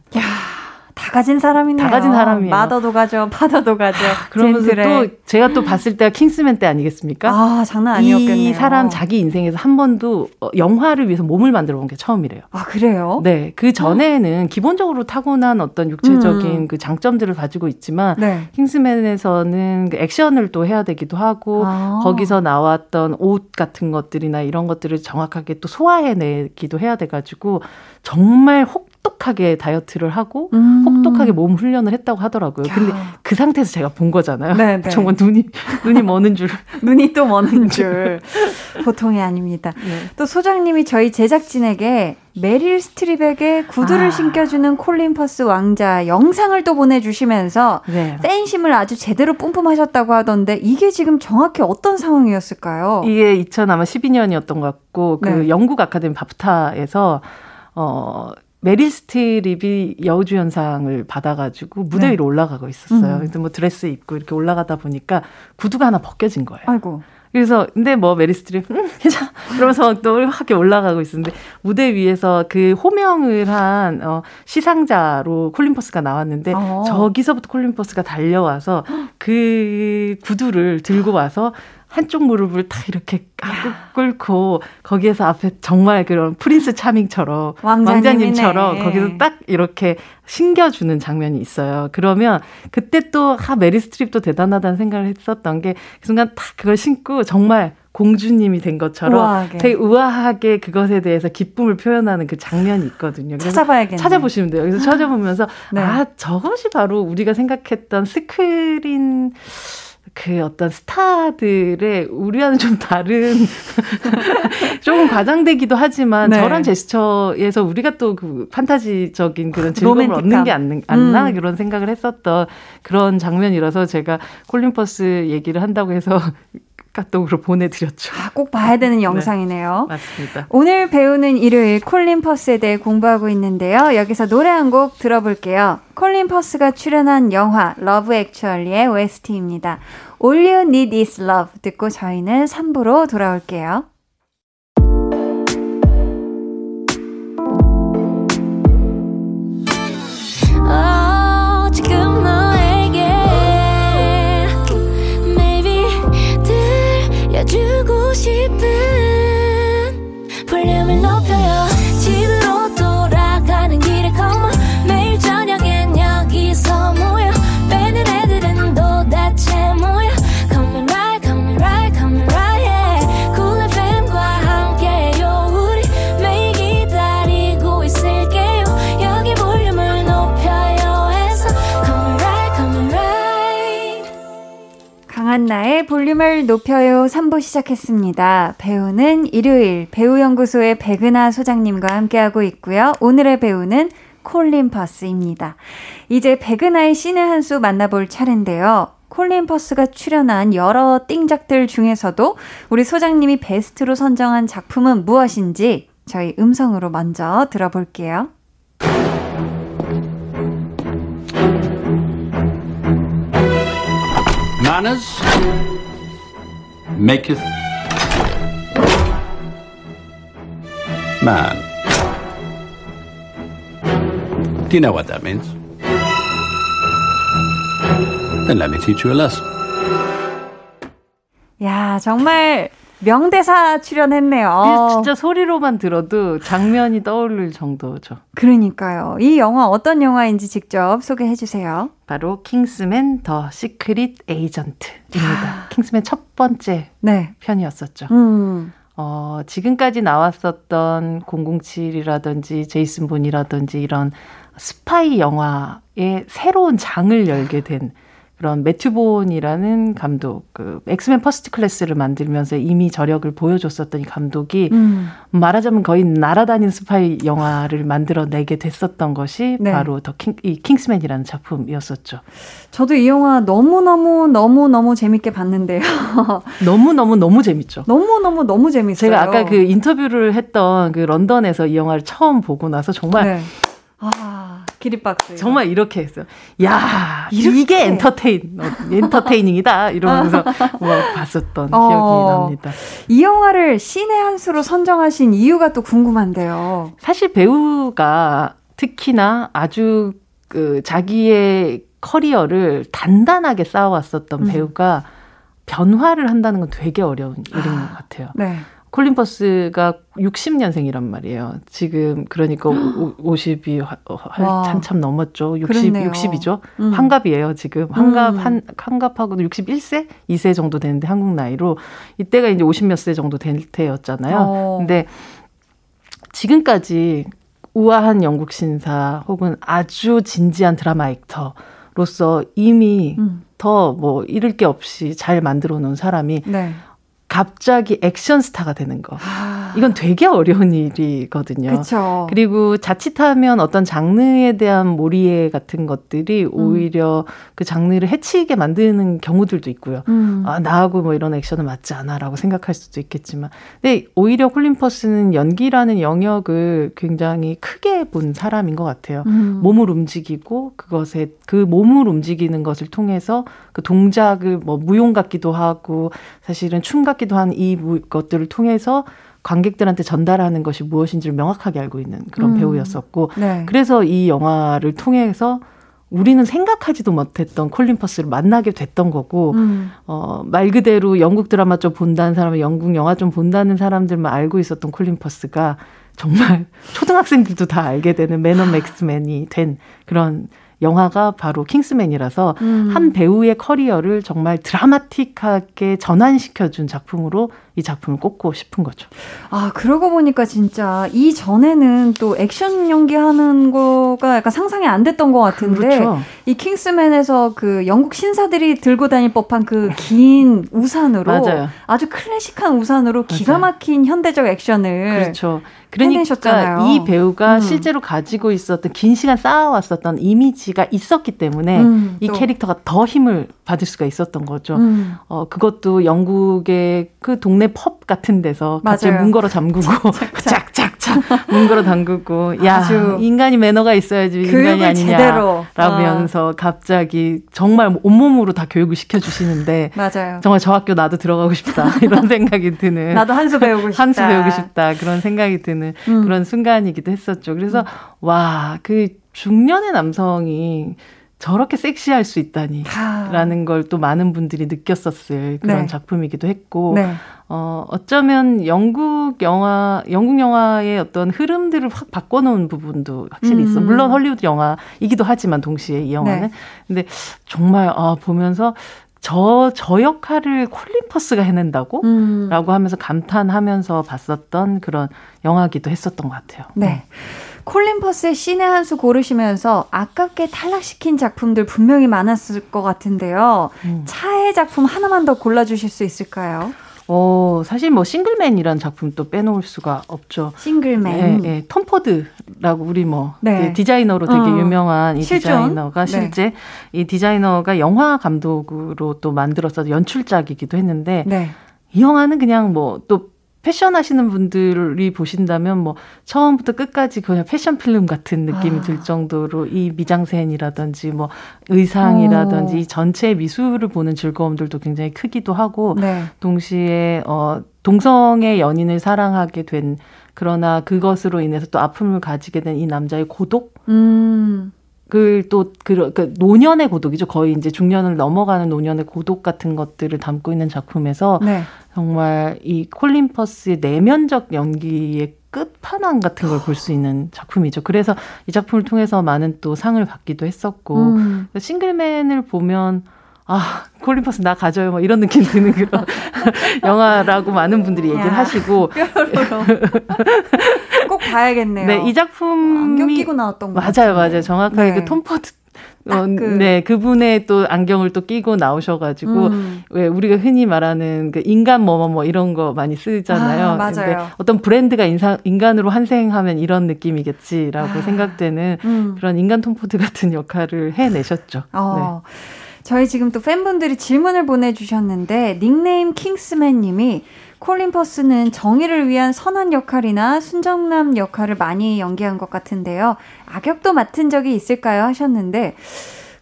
다 가진 사람이네요. 다 가진 사람이에요. 마더도 가져, 파더도 가져. 그러면서 젠틀해. 또 제가 또 봤을 때가 킹스맨 때 아니겠습니까? 아 장난 아니었겠네요. 이 사람 자기 인생에서 한 번도 어, 영화를 위해서 몸을 만들어 본 게 처음이래요. 아 그래요? 네, 그 전에는 기본적으로 타고난 어떤 육체적인 음. 그 장점들을 가지고 있지만 네. 킹스맨에서는 그 액션을 또 해야 되기도 하고 아. 거기서 나왔던 옷 같은 것들이나 이런 것들을 정확하게 또 소화해내기도 해야 돼가지고 정말 혹 독하게 다이어트를 하고 음. 혹독하게 몸 훈련을 했다고 하더라고요. 근데 그 상태에서 제가 본 거잖아요. 네, [laughs] 네. 정말 눈이 눈이 머는 줄. [laughs] 눈이 또 머는 줄 보통이 아닙니다. 네. 또 소장님이 저희 제작진에게 메릴 스트립에게 구두를 아. 신겨주는 콜린 퍼스 왕자 영상을 또 보내주시면서 네. 팬심을 아주 제대로 뿜뿜하셨다고 하던데 이게 지금 정확히 어떤 상황이었을까요? 이게 2012년이었던 것 같고 그 네. 영국 아카데미 BAFTA에서 어 메릴 스트립이 여우주연상을 받아가지고 무대 네. 위로 올라가고 있었어요. 음. 근데 뭐 드레스 입고 이렇게 올라가다 보니까 구두가 하나 벗겨진 거예요. 아이고. 그래서 근데 뭐 메릴 스트립 음, 괜찮아 그러면서 또 이렇게 올라가고 있었는데 무대 위에서 그 호명을 한 어, 시상자로 콜린 퍼스가 나왔는데 어. 저기서부터 콜린 퍼스가 달려와서 그 구두를 들고 와서 한쪽 무릎을 딱 이렇게 꾹 꿇고 거기에서 앞에 정말 그런 Prince Charming처럼 왕자님이네. 왕자님처럼 거기서 딱 이렇게 신겨주는 장면이 있어요. 그러면 그때 또 아, 메릴 스트립도 대단하다는 생각을 했었던 게 그 순간 딱 그걸 신고 정말 공주님이 된 것처럼 우아하게. 되게 우아하게 그것에 대해서 기쁨을 표현하는 그 장면이 있거든요. 찾아봐야겠네요. 찾아보시면 돼요. 그래서 [laughs] 찾아보면서 네. 아 저것이 바로 우리가 생각했던 스크린 그 어떤 스타들의 우리와는 좀 다른 [laughs] 조금 과장되기도 하지만 네. 저런 제스처에서 우리가 또 그 판타지적인 그런 즐거움을 로맨틱함. 얻는 게 안, 않나 음. 그런 생각을 했었던 그런 장면이라서 제가 콜린 퍼스 얘기를 한다고 해서 카톡으로 보내드렸죠. 아, 꼭 봐야 되는 [laughs] 영상이네요. 맞습니다. 오늘 배우는 일요일 콜린 퍼스에 대해 공부하고 있는데요. 여기서 노래 한 곡 들어볼게요. 콜린 퍼스가 출연한 영화 러브 액츄얼리의 OST입니다. All You Need Is Love 듣고 저희는 3부로 돌아올게요. 강한나의 볼륨을 높여요 3부 시작했습니다. 배우는 일요일 배우연구소의 백은하 소장님과 함께하고 있고요. 오늘의 배우는 콜린 퍼스입니다. 이제 백은하의 신의 한 수 만나볼 차례인데요. 콜린 퍼스가 출연한 여러 띵작들 중에서도 우리 소장님이 베스트로 선정한 작품은 무엇인지 저희 음성으로 먼저 들어볼게요. Manners maketh man. Do you know what that means? Then let me teach you a lesson. 야, 정말 명대사 출연했네요. 이게 진짜 소리로만 들어도 장면이 떠오를 정도죠. 그러니까요. 이 영화 어떤 영화인지 직접 소개해 주세요. 바로 킹스맨 더 시크릿 에이전트입니다. 킹스맨 첫 번째 네. 편이었었죠. 음. 어, 지금까지 나왔었던 007이라든지 제이슨 본이라든지 이런 스파이 영화의 새로운 장을 열게 된 그런 매튜 본이라는 감독, 그 엑스맨 퍼스트 클래스를 만들면서 이미 저력을 보여줬었던 이 감독이 음. 말하자면 거의 날아다니는 스파이 영화를 만들어내게 됐었던 것이 네. 바로 더 킹, 이 킹스맨이라는 작품이었었죠. 저도 이 영화 너무너무 너무너무 재밌게 봤는데요. [laughs] 너무너무 너무 재밌죠. 너무너무 너무 재밌어요. 제가 아까 그 인터뷰를 했던 그 런던에서 이 영화를 처음 보고 나서 정말 네. 아, 기립박수. 정말 이렇게 했어요. 야, 이렇게? 이게 엔터테인, 어, 엔터테이닝이다. 이러면서 막 봤었던 어. 기억이 납니다. 이 영화를 신의 한 수로 선정하신 이유가 또 궁금한데요. 사실 배우가 특히나 아주 그 자기의 커리어를 단단하게 쌓아왔었던 음. 배우가 변화를 한다는 건 되게 어려운 일인 것 같아요. 네. 콜린 퍼스가 60년생이란 말이에요. 지금 그러니까 오- 50이 [gasps] 와. 한참 넘었죠. 60 그렇네요. 60이죠. 음. 환갑이에요, 지금. 환갑 음. 한 환갑하고도 61세, 2세 정도 되는데 한국 나이로 이때가 이제 50몇 세 정도 될 때였잖아요. 어. 근데 지금까지 우아한 영국 신사 혹은 아주 진지한 드라마 액터로서 이미 음. 더뭐 잃을 게 없이 잘 만들어 놓은 사람이 네. 갑자기 액션 스타가 되는 거. 아, 이건 되게 어려운 일이거든요. 그렇죠. 그리고 자칫하면 어떤 장르에 대한 몰이해 같은 것들이 오히려 그 장르를 해치게 만드는 경우들도 있고요. 음. 아, 나하고 뭐 이런 액션은 맞지 않아라고 생각할 수도 있겠지만. 근데 오히려 콜린 퍼스는 연기라는 영역을 굉장히 크게 본 사람인 것 같아요. 음. 몸을 움직이고 그것에 그 몸을 움직이는 것을 통해서 그 동작을 뭐 무용 같기도 하고 사실은 춤 같기도 한 이 것들을 통해서 관객들한테 전달하는 것이 무엇인지를 명확하게 알고 있는 그런 음. 배우였었고 네. 그래서 이 영화를 통해서 우리는 생각하지도 못했던 콜린 퍼스를 만나게 됐던 거고 음. 어, 말 그대로 영국 드라마 좀 본다는 사람은 영국 영화 좀 본다는 사람들만 알고 있었던 콜린 퍼스가 정말 [laughs] 초등학생들도 다 알게 되는 매너 맥스맨이 된 그런 영화가 바로 킹스맨이라서 음. 한 배우의 커리어를 정말 드라마틱하게 전환시켜준 작품으로 이 작품을 꼽고 싶은 거죠. 아, 그러고 보니까 진짜 이 전에는 또 액션 연기하는 거가 약간 상상이 안 됐던 것 같은데 그렇죠. 이 킹스맨에서 그 영국 신사들이 들고 다닐 법한 그 긴 우산으로 맞아요. 아주 클래식한 우산으로 기가 맞아요. 막힌 현대적 액션을 그렇죠. 그러니까 해내셨잖아요. 이 배우가 음. 실제로 가지고 있었던 긴 시간 쌓아왔었던 이미지가 있었기 때문에 음, 이 또. 캐릭터가 더 힘을 받을 수가 있었던 거죠. 음. 어, 그것도 영국의 그 동네 펍 같은 데서 맞아요. 문 걸어 잠그고 짝짝짝 문 걸어 잠그고 야 인간이 매너가 있어야지 인간이 교육을 아니냐 제대로. 라면서 갑자기 정말 온몸으로 다 교육을 시켜주시는데 [laughs] 맞아요. 정말 저 학교 나도 들어가고 싶다 [laughs] 이런 생각이 드는 나도 한수 배우고 싶다. 한수 배우고 싶다 그런 생각이 드는 음. 그런 순간이기도 했었죠. 그래서 와그 중년의 남성이 저렇게 섹시할 수 있다니. 아. 라는 걸 또 많은 분들이 느꼈었을 그런 네. 작품이기도 했고, 네. 어, 어쩌면 영국 영화, 영국 영화의 어떤 흐름들을 확 바꿔놓은 부분도 확실히 있어. 음. 물론 헐리우드 영화이기도 하지만 동시에 이 영화는. 네. 근데 정말, 아, 보면서 저, 저 역할을 콜린 퍼스가 해낸다고? 음. 라고 하면서 감탄하면서 봤었던 그런 영화기도 했었던 것 같아요. 네. 콜린 퍼스의 신의 한 수 고르시면서 아깝게 탈락시킨 작품들 분명히 많았을 것 같은데요. 음. 차애 작품 하나만 더 골라주실 수 있을까요? 어, 사실 뭐 싱글맨이라는 작품 또 빼놓을 수가 없죠. 싱글맨. 예, 예. 톰 포드라고 우리 뭐 네. 예, 디자이너로 되게 어, 유명한 이 실존? 디자이너가 네. 실제 이 디자이너가 영화 감독으로 또 만들어서 연출작이기도 했는데 네. 이 영화는 그냥 뭐 또 패션 하시는 분들이 보신다면 뭐 처음부터 끝까지 그냥 패션 필름 같은 느낌이 아. 들 정도로 이 미장센이라든지 뭐 의상이라든지 오. 이 전체 미술을 보는 즐거움들도 굉장히 크기도 하고 네. 동시에 어 동성의 연인을 사랑하게 된 그러나 그것으로 인해서 또 아픔을 가지게 된 이 남자의 고독 음. 그걸 또 그, 그 노년의 고독이죠. 거의 이제 중년을 넘어가는 노년의 고독 같은 것들을 담고 있는 작품에서 네. 정말 이 콜린 퍼스의 내면적 연기의 끝판왕 같은 걸 볼 수 있는 작품이죠. 그래서 이 작품을 통해서 많은 또 상을 받기도 했었고 음. 싱글맨을 보면 아 콜린 퍼스 나 가져요 뭐 이런 느낌 드는 그런 [laughs] 영화라고 많은 분들이 얘기를 야. 하시고 꼭 봐야겠네요. 네, 이 작품이 안경 끼고 나왔던 거 맞아요, 맞아요. 정확하게 네. 그 톰 포드 어, 딱 그- 네, 그분의 또 안경을 또 끼고 나오셔가지고, 음. 왜 우리가 흔히 말하는 그 인간 뭐뭐 뭐 이런 거 많이 쓰잖아요. 아, 맞아요. 근데 어떤 브랜드가 인상, 인간으로 환생하면 이런 느낌이겠지라고 아. 생각되는 음. 그런 인간 톰포드 같은 역할을 해내셨죠. 어. 저희 지금 또 팬분들이 질문을 보내주셨는데 닉네임 킹스맨님이 콜린 퍼스는 정의를 위한 선한 역할이나 순정남 역할을 많이 연기한 것 같은데요. 악역도 맡은 적이 있을까요? 하셨는데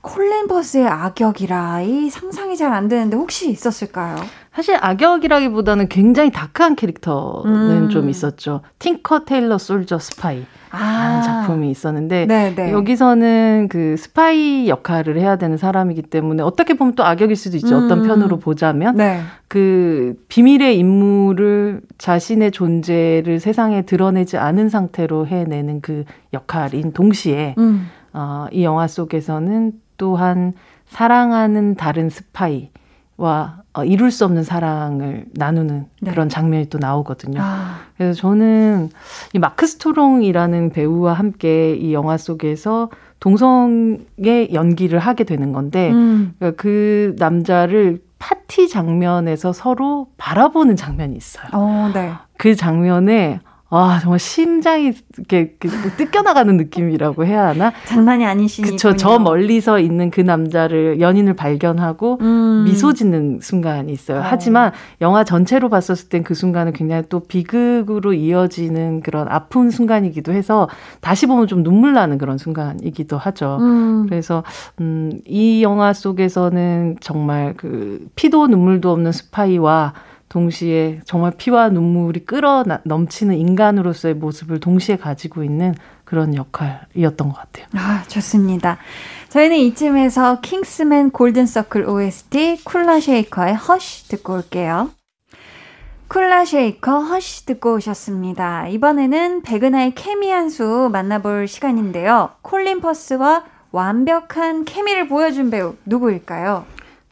콜린 퍼스의 악역이라 이 상상이 잘 안 되는데 혹시 있었을까요? 사실 악역이라기보다는 굉장히 dark한 캐릭터는 음. 좀 있었죠. 팅커 테일러 솔저 스파이. 라는 작품이 있었는데 네, 네. 여기서는 그 스파이 역할을 해야 되는 사람이기 때문에 어떻게 보면 또 악역일 수도 있죠. 어떤 음. 편으로 보자면 네. 그 비밀의 임무를 자신의 존재를 세상에 드러내지 않은 상태로 해내는 그 역할인 동시에 음. 어, 이 영화 속에서는 또한 사랑하는 다른 스파이 와 어, 이룰 수 없는 사랑을 나누는 네. 그런 장면이 또 나오거든요. 아, 그래서 저는 이 마크 스토롱이라는 배우와 함께 이 영화 속에서 동성의 연기를 하게 되는 건데 음. 그러니까 그 남자를 파티 장면에서 서로 바라보는 장면이 있어요. 어, 네. 그 장면에 아 정말 심장이 이렇게, 이렇게 뜯겨나가는 느낌이라고 해야 하나? 장난이 씬이군요. 그쵸. 저 멀리서 있는 그 남자를 연인을 발견하고 음. 미소 짓는 순간이 있어요. 어. 하지만 영화 전체로 봤었을 땐 그 순간은 굉장히 또 비극으로 이어지는 그런 아픈 순간이기도 해서 다시 보면 좀 눈물 나는 그런 순간이기도 하죠. 음. 그래서 음, 이 영화 속에서는 정말 그 피도 눈물도 없는 스파이와 동시에 정말 피와 눈물이 끓어 나- 넘치는 인간으로서의 모습을 동시에 가지고 있는 그런 역할이었던 것 같아요. 아, 좋습니다. 저희는 이쯤에서 킹스맨 골든서클 OST 쿨라 쉐이커의 허쉬 듣고 올게요. 쿨라 쉐이커 허쉬 듣고 오셨습니다. 이번에는 백은하의 케미 한 수 만나볼 시간인데요. 콜린 퍼스와 완벽한 케미를 보여준 배우 누구일까요?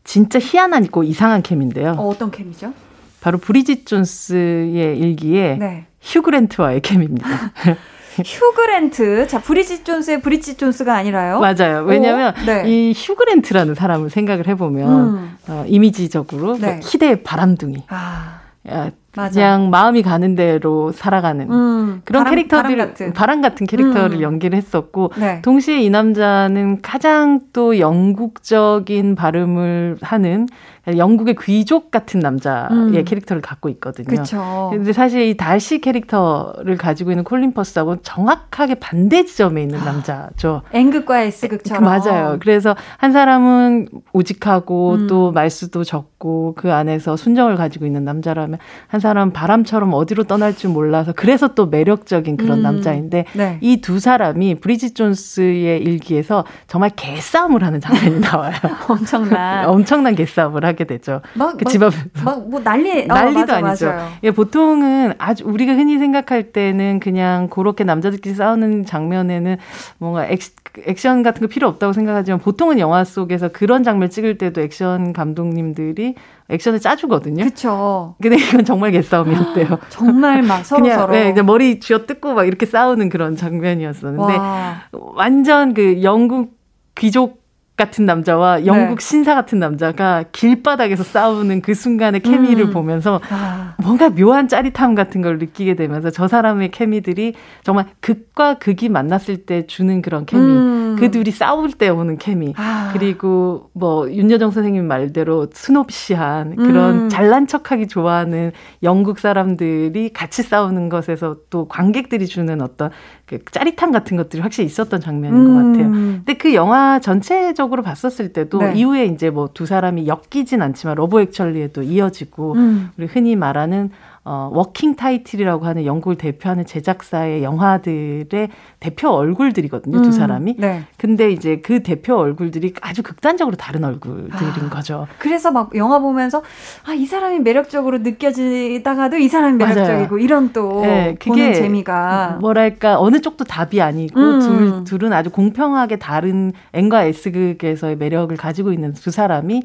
진짜 희한하고 이상한 케민데요. 어, 어떤 케미죠? 바로 브리짓 존스의 일기에 네. 휴그랜트와의 케미입니다. [laughs] 휴그랜트. 자, 브리짓 존스의 브리짓 존스가 아니라요? 맞아요. 왜냐하면 오, 네. 이 휴그랜트라는 사람을 생각을 해보면 음. 어, 이미지적으로 네. 뭐 희대의 바람둥이, 아, 야, 맞아. 그냥 마음이 가는 대로 살아가는 음, 그런 바람- 캐릭터들 바람 같은. 바람 같은 캐릭터를 음. 연기를 했었고 네. 동시에 이 남자는 가장 또 영국적인 발음을 하는 영국의 귀족 같은 남자의 음. 캐릭터를 갖고 있거든요. 그쵸. 근데 사실 이 달시 캐릭터를 가지고 있는 콜린 퍼스하고 정확하게 반대 지점에 있는 남자죠. N극과 S극처럼. 맞아요. 그래서 한 사람은 우직하고 음. 또 말수도 적고 그 안에서 순정을 가지고 있는 남자라면 한 사람은 바람처럼 어디로 떠날 줄 몰라서 그래서 또 매력적인 그런 음. 남자인데 네. 이두 사람이 브리짓 존스의 일기에서 정말 개싸움을 하는 장면이 [laughs] 나와요. 엄청난. [laughs] 엄청난 개싸움을 하게 되죠. 막, 그 막, 집 앞. 막, 뭐, 난리, 어, 난리도 맞아, 아니죠. 맞아요. 예, 보통은 아주 우리가 흔히 생각할 때는 그냥 그렇게 남자들끼리 싸우는 장면에는 뭔가 액, 액션 같은 거 필요 없다고 생각하지만 보통은 영화 속에서 그런 장면 찍을 때도 액션 감독님들이 액션을 짜주거든요. 그쵸. 근데 이건 정말 개싸움이었대요. 정말 막 [laughs] 서로 그냥 서로. 네, 그냥 머리 쥐어뜯고 막 이렇게 싸우는 그런 장면이었었는데 와. 완전 그 영국 귀족 같은 남자와 영국 네. 신사 같은 남자가 길바닥에서 싸우는 그 순간의 케미를 음. 보면서 아, 뭔가 묘한 짜릿함 같은 걸 느끼게 되면서 저 사람의 케미들이 정말 극과 극이 만났을 때 주는 그런 케미. 음. 음. 그 둘이 싸울 때 오는 케미. 아. 그리고 뭐 윤여정 선생님 말대로 snobbish한 그런 음. 잘난 척하기 좋아하는 영국 사람들이 같이 싸우는 것에서 또 관객들이 주는 어떤 그 짜릿함 같은 것들이 확실히 있었던 장면인 음. 것 같아요. 근데 그 영화 전체적으로 봤었을 때도 네. 이후에 이제 뭐 두 사람이 엮이진 않지만 러브 액츄얼리에도 이어지고 음. 우리 흔히 말하는 어, Working Title이라고 하는 영국을 대표하는 제작사의 영화들의 대표 얼굴들이거든요, 음, 두 사람이. 네. 근데 이제 그 대표 얼굴들이 아주 극단적으로 다른 얼굴들인 아, 거죠. 그래서 막 영화 보면서 아, 이 사람이 매력적으로 느껴지다가도 이 사람이 매력적이고 맞아요. 이런 또 네, 그게 보는 재미가 뭐랄까 어느 쪽도 답이 아니고 음. 둘 둘은 아주 공평하게 다른 N과 S극에서의 매력을 가지고 있는 두 사람이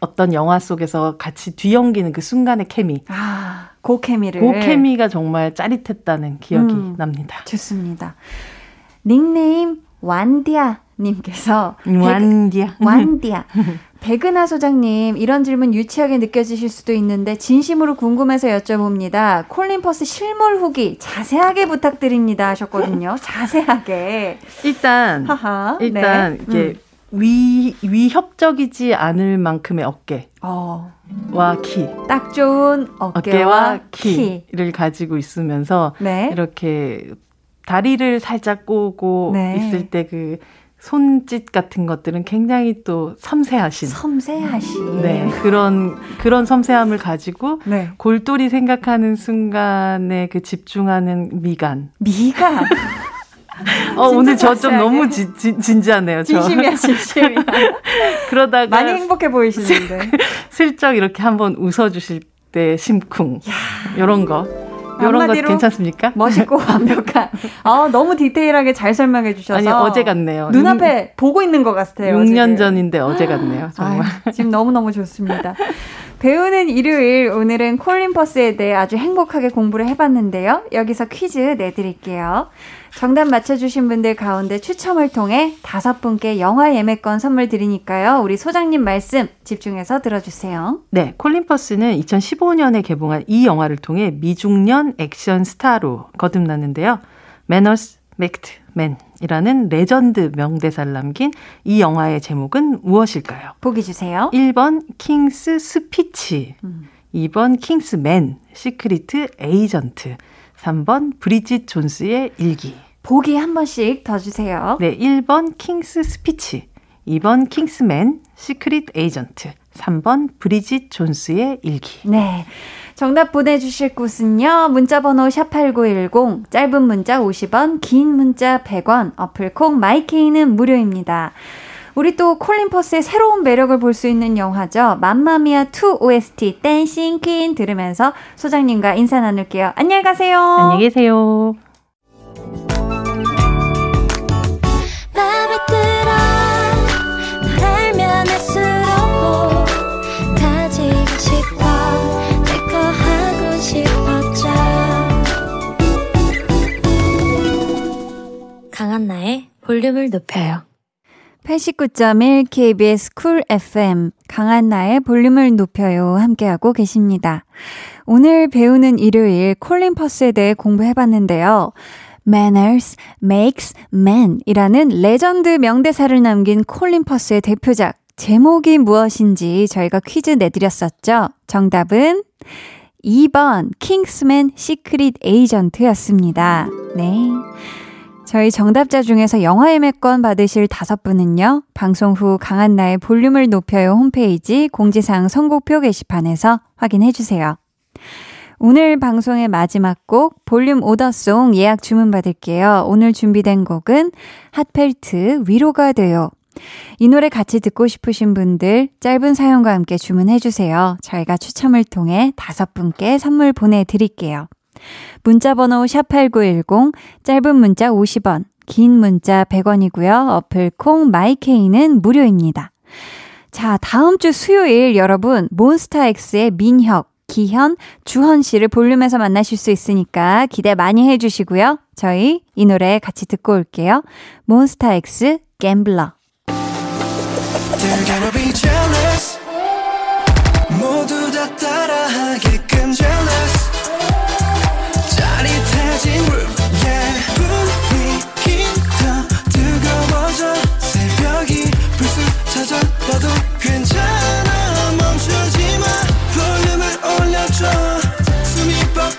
어떤 영화 속에서 같이 뒤엉기는 그 순간의 케미. 아, 그 케미를. 그 케미가 정말 짜릿했다는 기억이 음, 납니다. 좋습니다. 닉네임 완디아 님께서 완디아 완디아 [laughs] 백은하 소장님 이런 질문 유치하게 느껴지실 수도 있는데 진심으로 궁금해서 여쭤봅니다. 콜린 퍼스 실물 후기 자세하게 부탁드립니다 하셨거든요. [laughs] 자세하게 일단 하하, 일단 네. 이게 음. 위, 위협적이지 않을 만큼의 어깨. 어. 와 키. 딱 좋은 어깨와, 어깨와 키를 키. 가지고 있으면서 네. 이렇게 다리를 살짝 꼬고 네. 있을 때 그 손짓 같은 것들은 굉장히 또 섬세하신. 섬세하신. 네. 그런, 그런 섬세함을 가지고 네. 골똘히 생각하는 순간에 그 집중하는 미간. 미간. [laughs] 어, 오늘 저 좀 너무 지, 지, 진지하네요. 저. 진심이야, [laughs] 진심이야. [laughs] 그러다가 많이 행복해 보이시는데 슬쩍 이렇게 한번 웃어주실 때 심쿵 이런 거. 이런 거 괜찮습니까? 멋있고 완벽한. 아, 너무 디테일하게 잘 설명해 주셔서. 아니, 어제 같네요. 눈앞에 6, 보고 있는 것 같아요. 6년 지금. 전인데 어제 같네요. 정말. 아유, 지금 너무 너무 좋습니다. 배우는 일요일, 오늘은 콜린 퍼스에 대해 아주 행복하게 공부를 해봤는데요. 여기서 퀴즈 내드릴게요. 정답 맞춰주신 분들 가운데 추첨을 통해 다섯 분께 영화 예매권 선물 드리니까요. 우리 소장님 말씀 집중해서 들어주세요. 네, 콜린 퍼스는 2015년에 개봉한 이 영화를 통해 미중년 액션 스타로 거듭났는데요. Manners maketh man이라는 레전드 명대사를 남긴 이 영화의 제목은 무엇일까요? 보기 주세요. 1번 킹스 스피치, 음. 2번 킹스맨, Secret Agent, 3번 브리짓 존스의 일기. 보기 한 번씩 더 주세요. 네, 1번 킹스 스피치, 2번 킹스맨, Secret Agent, 3번 브리짓 존스의 일기. 네. 정답 보내주실 곳은요. 문자번호 샵8910, 짧은 문자 50원, 긴 문자 100원, 어플 콩 My K는 무료입니다. 우리 또 콜린 퍼스의 새로운 매력을 볼 수 있는 영화죠. 맘마미아 2 OST Dancing Queen 들으면서 소장님과 인사 나눌게요. 안녕히 가세요. 안녕히 계세요. 강한나의 볼륨을 높여요. 89.1 KBS Cool FM 강한나의 볼륨을 높여요 함께하고 계십니다. 오늘 배우는 일요일 콜린 퍼스에 대해 공부해봤는데요. Manners makes man 이라는 레전드 명대사를 남긴 콜린 퍼스의 대표작 제목이 무엇인지 저희가 퀴즈 내드렸었죠. 정답은 2번 킹스맨 Secret Agent였습니다. 네. 저희 정답자 중에서 영화 예매권 받으실 다섯 분은요, 방송 후 강한나의 볼륨을 높여요 홈페이지 공지사항 선곡표 게시판에서 확인해 주세요. 오늘 방송의 마지막 곡 볼륨 오더송 예약 주문 받을게요. 오늘 준비된 곡은 핫펠트 위로가 돼요. 이 노래 같이 듣고 싶으신 분들 짧은 사연과 함께 주문해 주세요. 저희가 추첨을 통해 다섯 분께 선물 보내 드릴게요. 문자 번호 샵8910, 짧은 문자 50원, 긴 문자 100원이고요. 어플 콩 마이케이는 무료입니다. 자, 다음 주 수요일 여러분, 몬스타엑스의 민혁, 기현, 주헌 씨를 볼륨에서 만나실 수 있으니까 기대 많이 해주시고요. 저희 이 노래 같이 듣고 올게요. 몬스타엑스, 갬블러. 모두 다 따라하게끔 jealous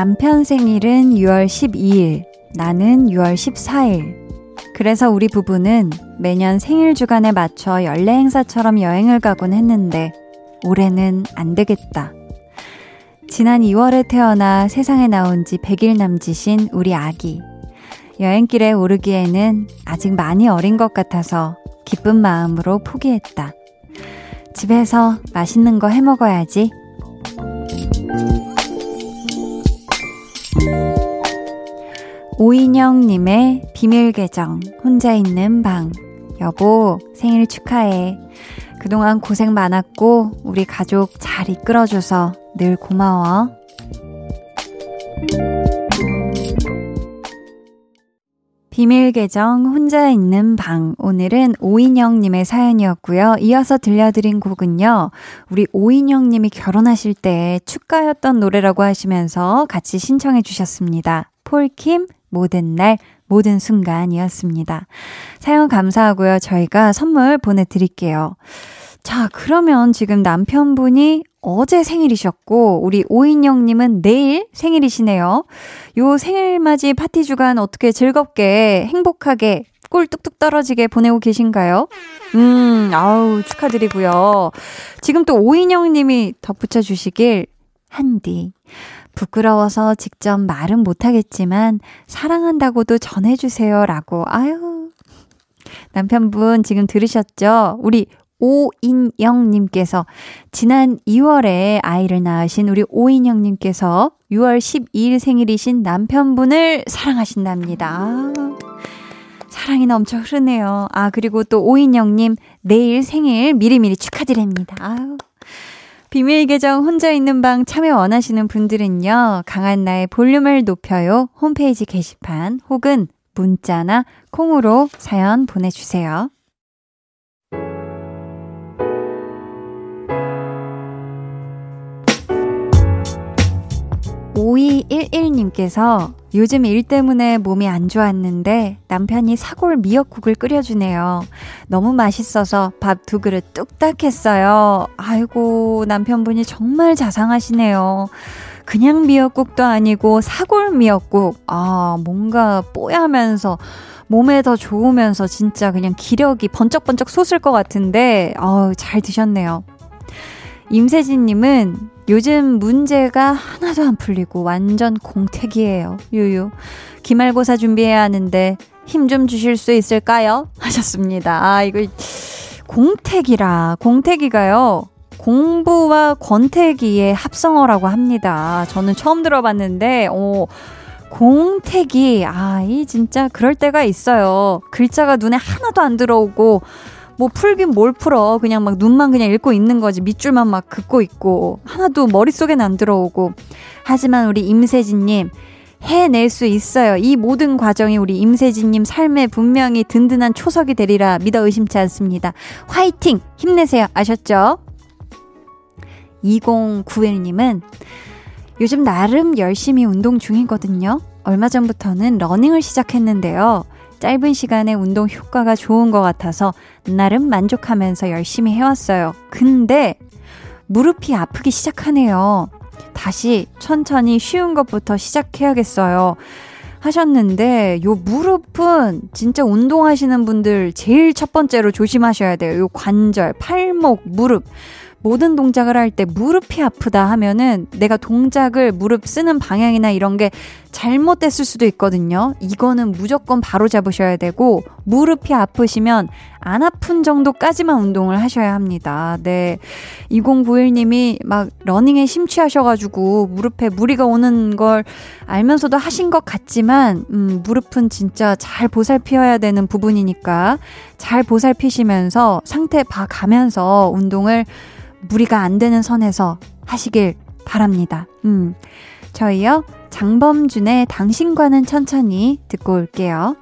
남편 생일은 6월 12일, 나는 6월 14일. 그래서 우리 부부는 매년 생일 주간에 맞춰 연례 행사처럼 여행을 가곤 했는데 올해는 안 되겠다. 지난 2월에 태어나 세상에 나온 지 100일 남짓인 우리 아기. 여행길에 오르기에는 아직 많이 어린 것 같아서 기쁜 마음으로 포기했다. 집에서 맛있는 거 해 먹어야지. 오인영님의 비밀 계정, 혼자 있는 방. 여보, 생일 축하해. 그동안 고생 많았고, 우리 가족 잘 이끌어줘서 늘 고마워. 비밀 계정 혼자 있는 방. 오늘은 오인영 님의 사연이었고요. 이어서 들려드린 곡은요. 우리 오인영 님이 결혼하실 때 축가였던 노래라고 하시면서 같이 신청해 주셨습니다. 폴킴 모든 날, 모든 순간이었습니다. 사연 감사하고요. 저희가 선물 보내드릴게요. 자, 그러면 지금 남편분이 어제 생일이셨고, 우리 오인영님은 내일 생일이시네요. 요 생일맞이 파티 주간 어떻게 즐겁게, 행복하게, 꿀 뚝뚝 떨어지게 보내고 계신가요? 음, 아우, 축하드리고요. 지금 또 오인영님이 덧붙여 주시길, 한디. 부끄러워서 직접 말은 못하겠지만 사랑한다고도 전해주세요. 라고. 아유. 남편분 지금 들으셨죠? 우리 오인영님께서 지난 2월에 아이를 낳으신 우리 오인영님께서 6월 12일 생일이신 남편분을 사랑하신답니다. 사랑이 넘쳐 흐르네요. 아, 그리고 또 오인영님 내일 생일 미리미리 축하드립니다. 비밀 계정 혼자 있는 방 참여 원하시는 분들은요, 강한 나의 볼륨을 높여요. 홈페이지 게시판 혹은 문자나 콩으로 사연 보내주세요. 5211님께서 요즘 일 때문에 몸이 안 좋았는데 남편이 사골 미역국을 끓여주네요. 너무 맛있어서 밥 두 그릇 뚝딱 했어요. 아이고, 남편분이 정말 자상하시네요. 그냥 미역국도 아니고 사골 미역국. 아, 뭔가 뽀야면서 몸에 더 좋으면서 진짜 그냥 기력이 번쩍번쩍 솟을 것 같은데, 어, 잘 드셨네요. 임세진님은 요즘 문제가 하나도 안 풀리고 완전 공택이에요. 유유. 기말고사 준비해야 하는데 힘 좀 주실 수 있을까요? [laughs] 하셨습니다. 아, 이거 공택이라. 공택이가요. 공부와 권태기의 합성어라고 합니다. 저는 처음 들어봤는데, 어, 공택이, 아, 이 진짜 그럴 때가 있어요. 글자가 눈에 하나도 안 들어오고, 뭐 풀긴 뭘 풀어. 그냥 막 눈만 그냥 읽고 있는 거지. 밑줄만 막 긋고 있고. 하나도 머릿속에는 안 들어오고. 하지만 우리 임세진님, 해낼 수 있어요. 이 모든 과정이 우리 임세진님 삶에 분명히 든든한 초석이 되리라 믿어 의심치 않습니다. 화이팅! 힘내세요. 아셨죠? 2091님은 요즘 나름 열심히 운동 중이거든요. 얼마 전부터는 러닝을 시작했는데요. 짧은 시간에 운동 효과가 좋은 것 같아서 나름 만족하면서 열심히 해왔어요. 근데 무릎이 아프기 시작하네요. 다시 천천히 쉬운 것부터 시작해야겠어요. 하셨는데 요 무릎은 진짜 운동하시는 분들 제일 첫 번째로 조심하셔야 돼요. 요 관절, 팔목, 무릎 모든 동작을 할 때 무릎이 아프다 하면은 내가 동작을 무릎 쓰는 방향이나 이런 게 잘못됐을 수도 있거든요. 이거는 무조건 바로 잡으셔야 되고 무릎이 아프시면 안 아픈 정도까지만 운동을 하셔야 합니다. 네. 2091님이 막 러닝에 심취하셔가지고 무릎에 무리가 오는 걸 알면서도 하신 것 같지만, 음, 무릎은 진짜 잘 보살피어야 되는 부분이니까 잘 보살피시면서 상태 봐가면서 운동을 무리가 안 되는 선에서 하시길 바랍니다. 음. 저희요, 장범준의 당신과는 천천히 듣고 올게요.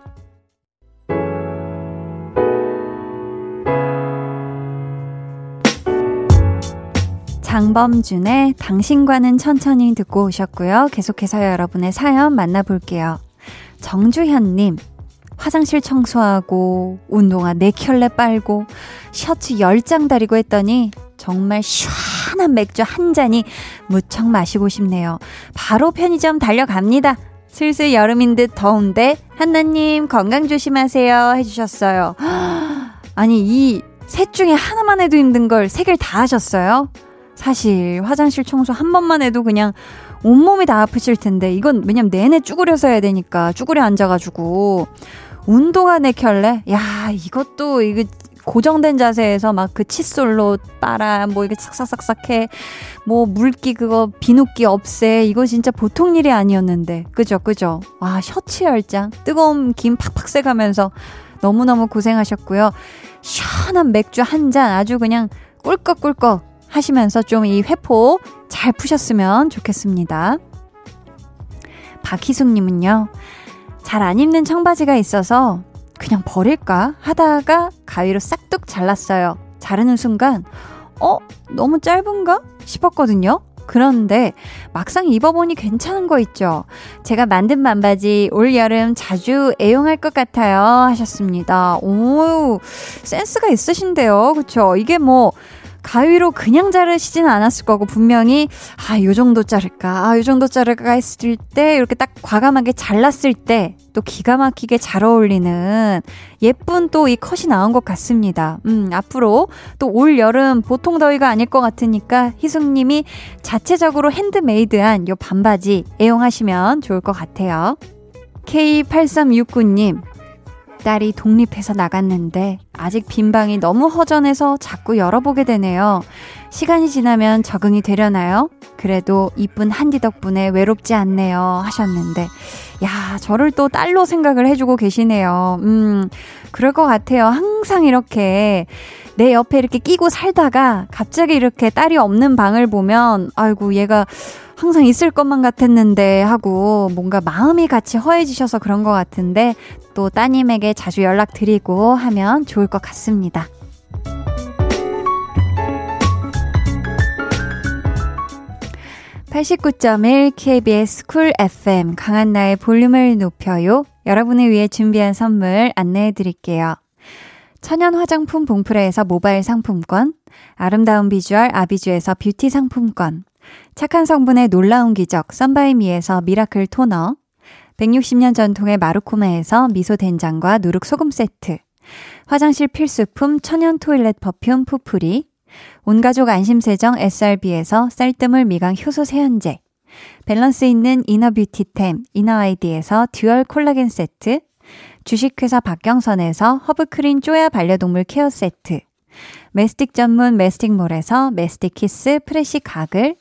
강범준의 당신과는 천천히 듣고 오셨고요. 계속해서 여러분의 사연 만나볼게요. 정주현님, 화장실 청소하고, 운동화 4켤레 빨고, 셔츠 10장 다리고 했더니, 정말 시원한 맥주 한 잔이 무척 마시고 싶네요. 바로 편의점 달려갑니다. 슬슬 여름인 듯 더운데, 한나님 건강 조심하세요. 해주셨어요. [gasps] 아니, 이 셋 중에 하나만 해도 힘든 걸 세 개를 다 하셨어요? 사실, 화장실 청소 한 번만 해도 그냥 온몸이 다 아프실 텐데, 이건 왜냐면 내내 쭈그려서 해야 되니까, 쭈그려 앉아가지고. 운동화 내 켤레? 야, 이것도, 이거, 고정된 자세에서 막 그 칫솔로 빨아, 뭐 이게 싹싹싹싹 해. 뭐 물기 그거 비누기 없애. 이거 진짜 보통 일이 아니었는데. 그죠, 그죠? 와, 셔츠 열장. 뜨거운 김 팍팍 쐬가면서 너무너무 고생하셨고요. 시원한 맥주 한 잔 아주 그냥 꿀꺽꿀꺽 하시면서 좀 이 회포 잘 푸셨으면 좋겠습니다. 박희숙님은요, 잘 안 입는 청바지가 있어서 그냥 버릴까 하다가 가위로 싹둑 잘랐어요. 자르는 순간, 어? 너무 짧은가? 싶었거든요. 그런데 막상 입어보니 괜찮은 거 있죠. 제가 만든 반바지 올 여름 자주 애용할 것 같아요. 하셨습니다. 오, 센스가 있으신데요. 그쵸? 이게 뭐, 가위로 그냥 자르시진 않았을 거고 분명히 아, 요 정도 자를까? 아, 요 정도 자를까 했을 때 이렇게 딱 과감하게 잘랐을 때 또 기가 막히게 잘 어울리는 예쁜 또 이 컷이 나온 것 같습니다. 음, 앞으로 또 올 여름 보통 더위가 아닐 것 같으니까 희숙 님이 자체적으로 핸드메이드한 요 반바지 애용하시면 좋을 것 같아요. K8369님 딸이 독립해서 나갔는데 아직 빈 방이 너무 허전해서 자꾸 열어보게 되네요. 시간이 지나면 적응이 되려나요? 그래도 이쁜 한디 덕분에 외롭지 않네요. 하셨는데, 야, 저를 또 딸로 생각을 해주고 계시네요. 음, 그럴 것 같아요. 항상 이렇게 내 옆에 이렇게 끼고 살다가 갑자기 이렇게 딸이 없는 방을 보면, 아이고, 얘가 항상 있을 것만 같았는데 하고 뭔가 마음이 같이 허해지셔서 그런 것 같은데 또 따님에게 자주 연락드리고 하면 좋을 것 같습니다. (89.1) KBS 쿨 FM 강한나의 볼륨을 높여요 여러분을 위해 준비한 선물 안내해 드릴게요. 천연 화장품 봉프레에서 모바일 상품권, 아름다운 비주얼 아비주에서 뷰티 상품권, 착한 성분의 놀라운 기적 썬바이미에서 miracle 토너 160년 전통의 마루코메에서 미소 된장과 누룩 소금 세트 화장실 필수품 천연 toilet perfume 푸풀이 온가족 안심세정 SRB에서 쌀뜨물 미강 효소 세안제 밸런스 있는 inner beauty템 이너아이디에서 dual 콜라겐 세트 주식회사 박경선에서 허브크린 쪼야 반려동물 care 세트 메스틱 전문 메스틱몰에서 메스틱 Kiss Fresh 가글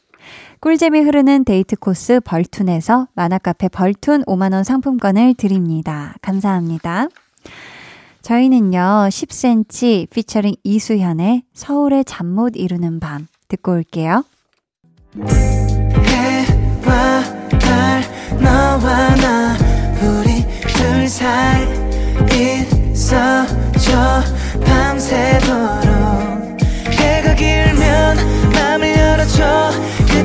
꿀잼이 흐르는 데이트 코스 벌툰에서 만화카페 벌툰 5만원 상품권을 드립니다. 감사합니다. 저희는요, 10cm 피처링 이수현의 서울의 잠 못 이루는 밤 듣고 올게요. 해와 달, 너와 나, 우리 둘 사이 있어줘, 밤새도록 해가 길면 맘을 열어줘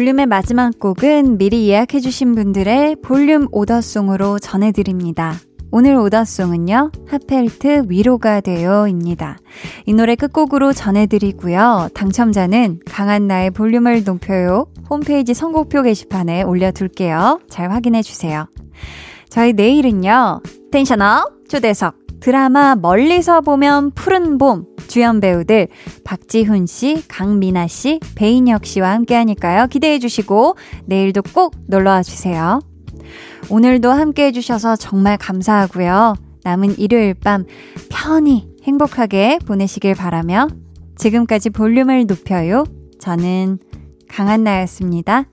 볼륨의 마지막 곡은 미리 예약해주신 분들의 볼륨 오더송으로 전해드립니다. 오늘 오더송은요, 하펠트 위로가 되어입니다. 이 노래 끝곡으로 전해드리고요. 당첨자는 강한나의 볼륨을 높여요. 홈페이지 선곡표 게시판에 올려둘게요. 잘 확인해주세요. 저희 내일은요, 텐션업 초대석 드라마 멀리서 보면 푸른 봄 주연 배우들 박지훈 씨, 강민아 씨, 배인혁 씨와 함께 하니까요. 기대해 주시고 내일도 꼭 놀러 와 주세요. 오늘도 함께 해 주셔서 정말 감사하고요. 남은 일요일 밤 편히 행복하게 보내시길 바라며 지금까지 볼륨을 높여요. 저는 강한나였습니다.